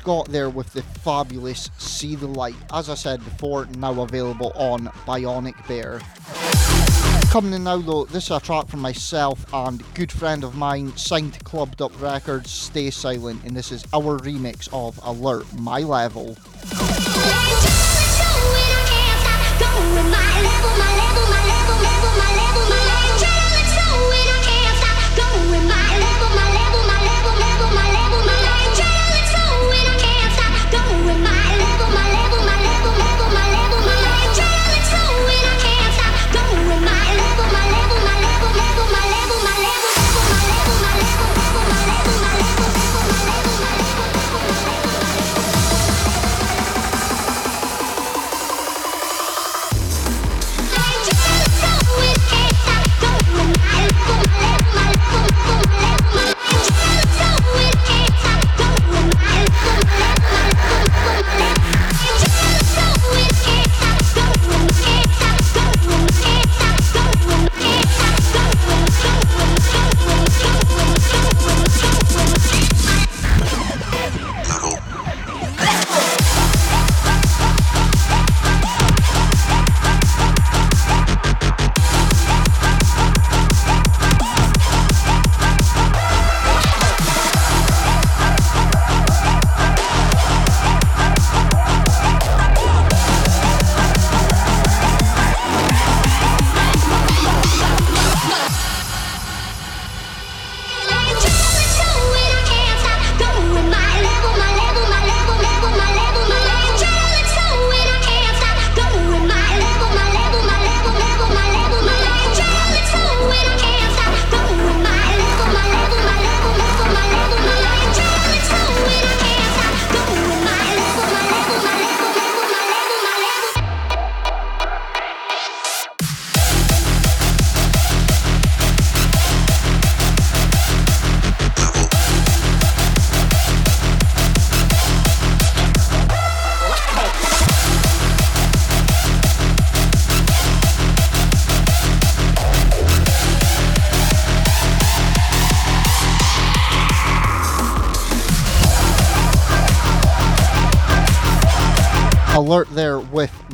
Scott there with the fabulous See the Light. As I said before, now available on Bionic Bear. Coming in now though, this is a track from myself and good friend of mine, signed to Club Duck Records, Stay Silent, and this is our remix of Alert My Level.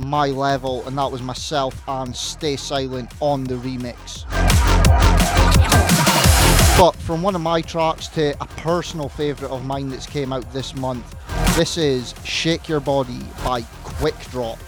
My level, and that was myself and Stay Silent on the remix. But from one of my tracks to a personal favourite of mine that's came out this month, this is Shake Your Body by Quick Drop.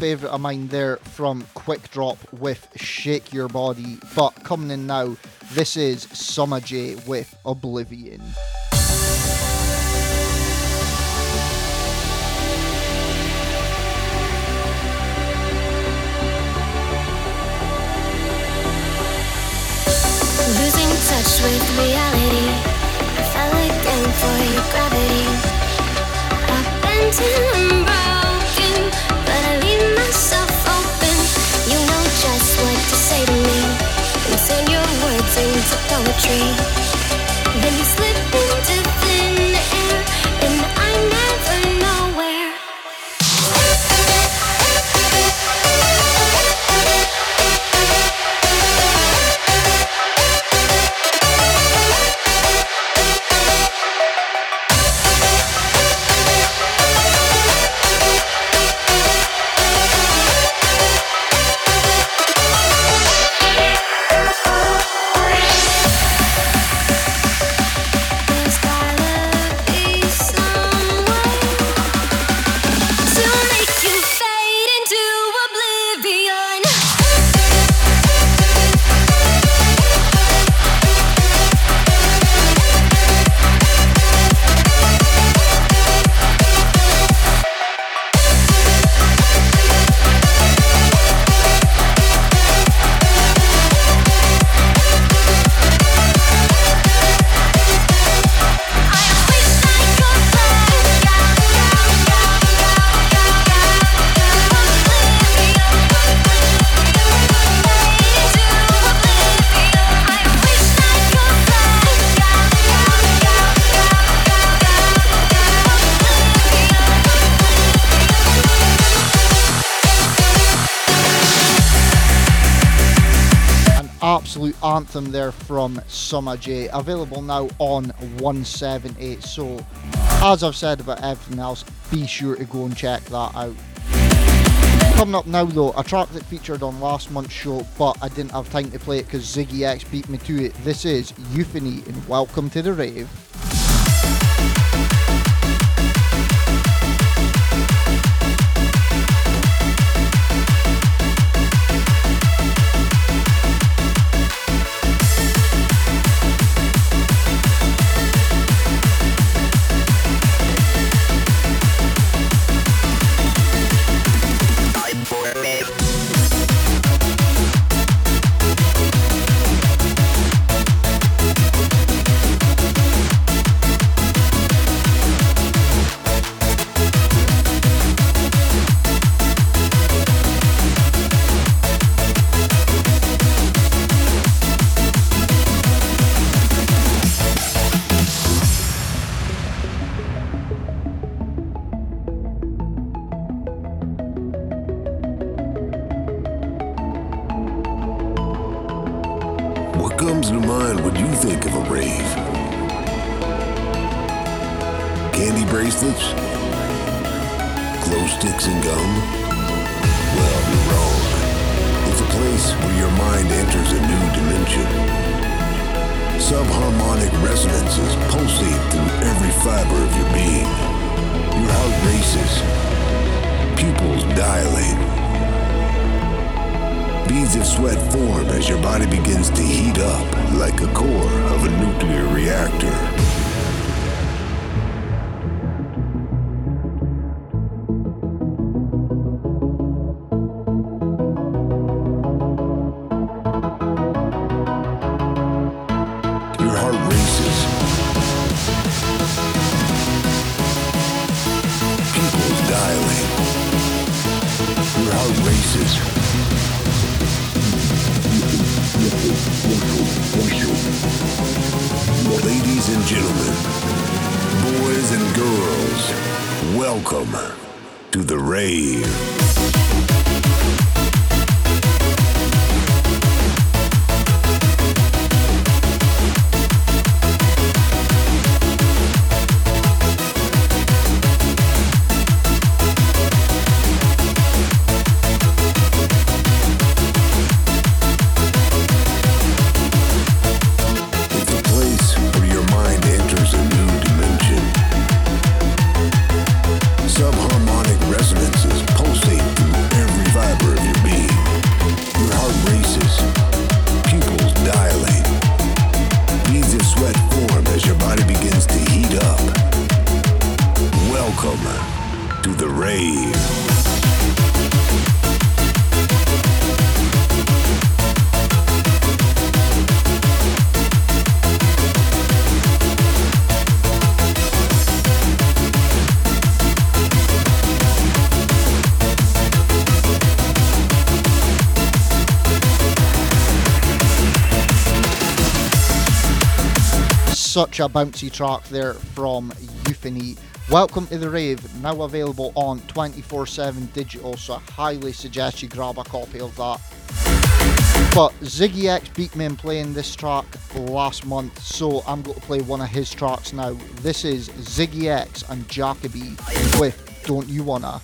Favourite of mine there from Quick Drop with Shake Your Body. But coming in now, this is Summer J with Oblivion. Losing touch with reality. I fell again for your gravity. Poetry. Anthem there from Summer J. Available now on 178. So, as I've said about everything else, be sure to go and check that out. Coming up now, though, a track that featured on last month's show, but I didn't have time to play it because Ziggy X beat me to it. This is Euphony and Welcome to the Rave. Such a bouncy track there from Euphony. Welcome to the rave, now available on 24 7 digital, so I highly suggest you grab a copy of that. But Ziggy X beat me in playing this track last month, so I'm going to play one of his tracks now. This is Ziggy X and Jacoby with Don't You Wanna.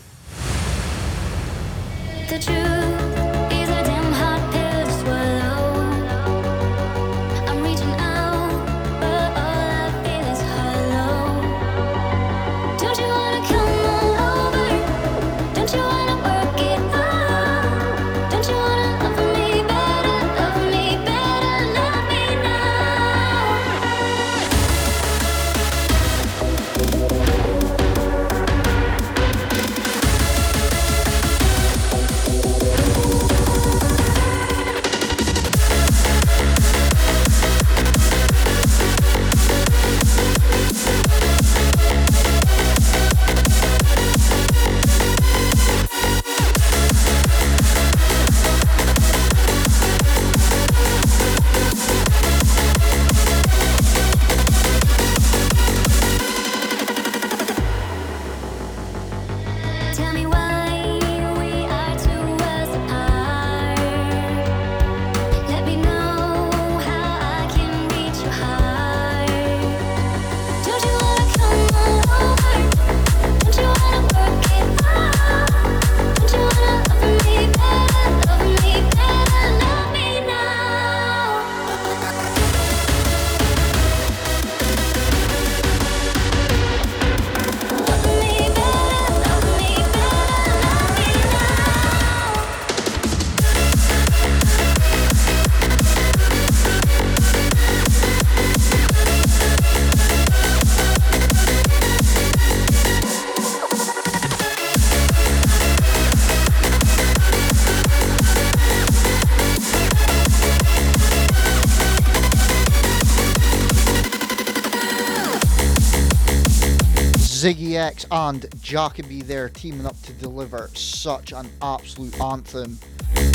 X and Jacoby there teaming up to deliver such an absolute anthem.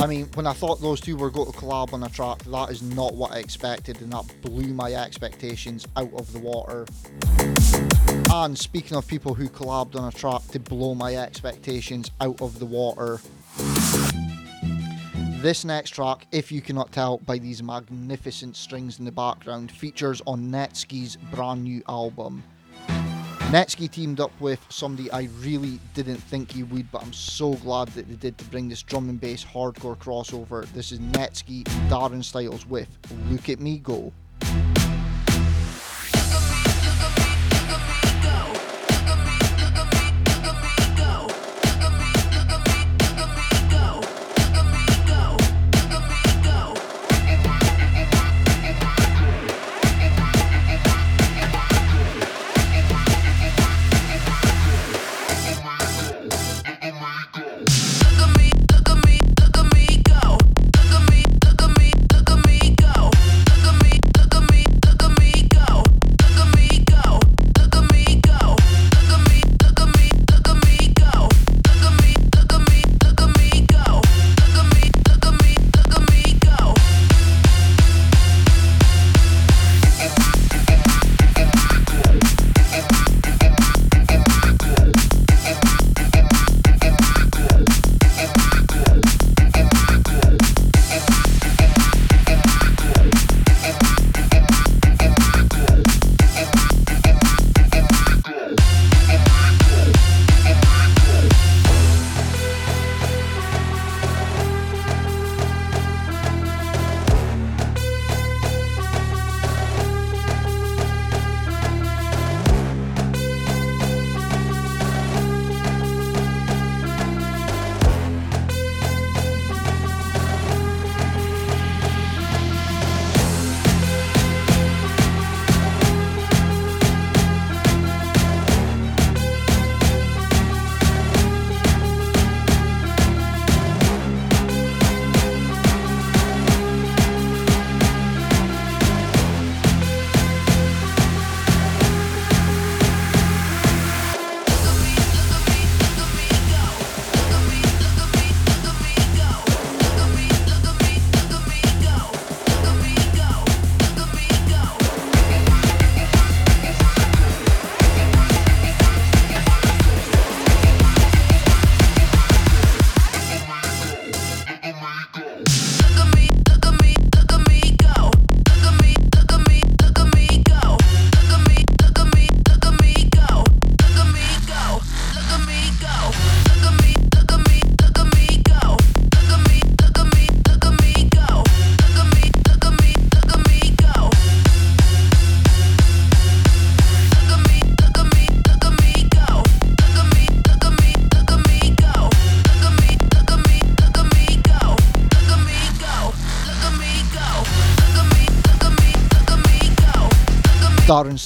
I mean, when I thought those two were going to collab on a track, that is not what I expected, and that blew my expectations out of the water. And speaking of people who collabed on a track to blow my expectations out of the water, this next track, if you cannot tell by these magnificent strings in the background, features on Netsky's brand new album. Netsky teamed up with somebody I really didn't think he would, but I'm so glad that they did to bring this drum and bass hardcore crossover. This is Netsky Darren Styles with Look at Me Go.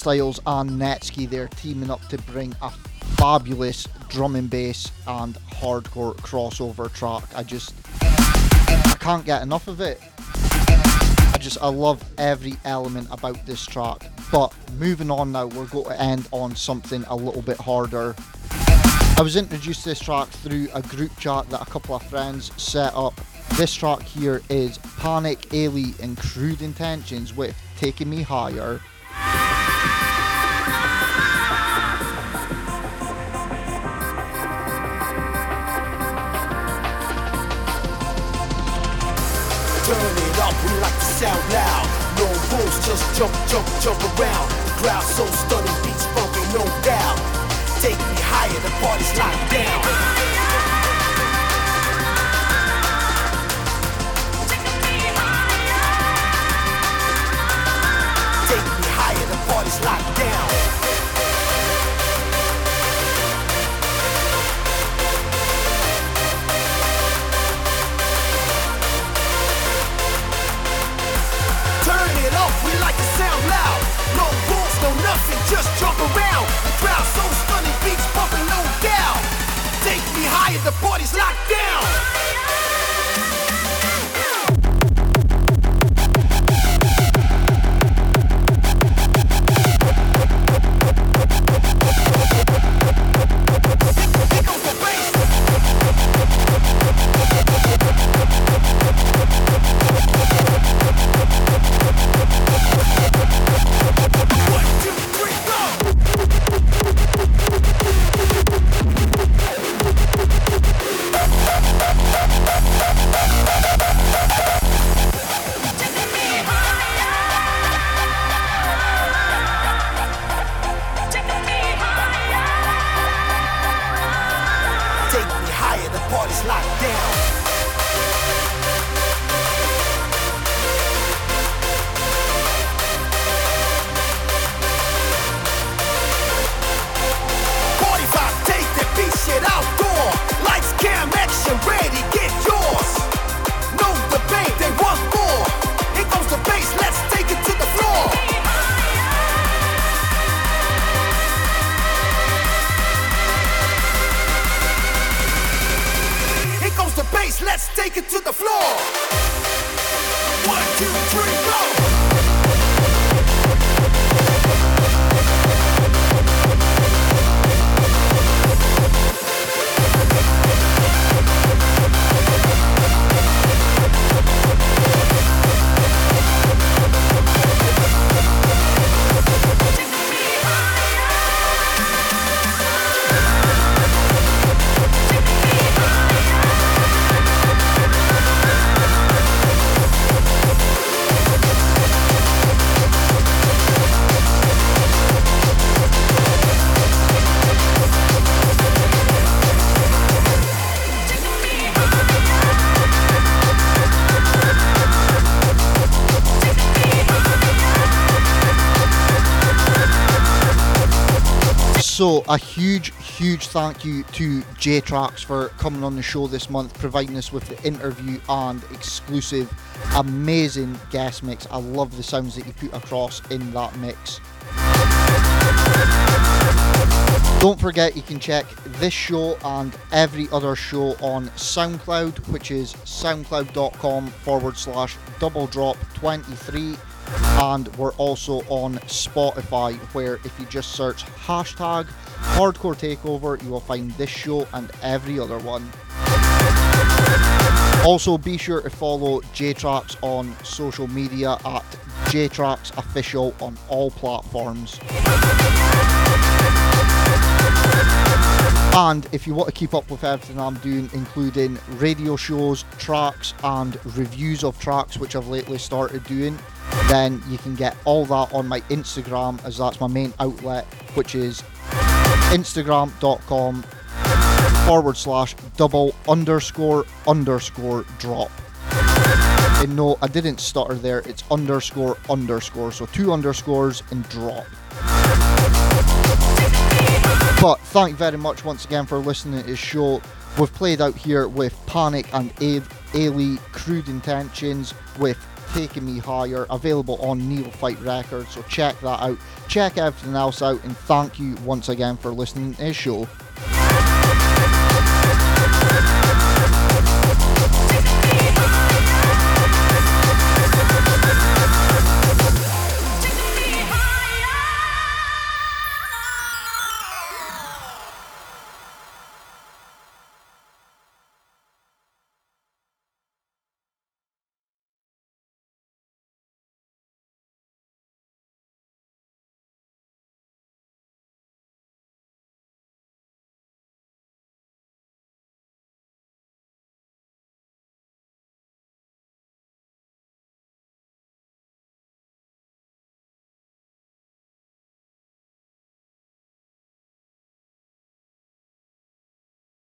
Styles and Netsky, they're teaming up to bring a fabulous drum and bass and hardcore crossover track. I just, I can't get enough of it. I just, I love every element about this track. But moving on now, we're going to end on something a little bit harder. I was introduced to this track through a group chat that a couple of friends set up. This track here is Panic, Ailey, and Crude Intentions with Taking Me Higher. Sound loud. No rules, just jump, jump, jump around. The crowd so stunning, beats bumping, no doubt. Take me higher, the party's locked down. Take me higher, the party's locked down. No nothing, just jump around. The crowd so stunning, beats bumping, no doubt. Take me higher, the party's locked down. A huge, huge thank you to J-Trax for coming on the show this month, providing us with the interview and exclusive, amazing guest mix. I love the sounds that you put across in that mix. Don't forget you can check this show and every other show on SoundCloud, which is soundcloud.com forward slash double drop 23. And we're also on Spotify, where if you just search hashtag hardcore takeover, you will find this show and every other one. Also, be sure to follow J-Trax on social media at JTrax Official on all platforms. And if you want to keep up with everything I'm doing, including radio shows, tracks, and reviews of tracks, which I've lately started doing, then you can get all that on my Instagram, as that's my main outlet, which is instagram.com forward slash double underscore underscore drop. And no, I didn't stutter there, it's underscore underscore, so two underscores and drop. But thank you very much once again for listening to this show. We've played out here with Panic and Ailey Crude Intentions with Taking Me Higher, available on Neophyte Records. So check that out. Check everything else out, and thank you once again for listening to this show.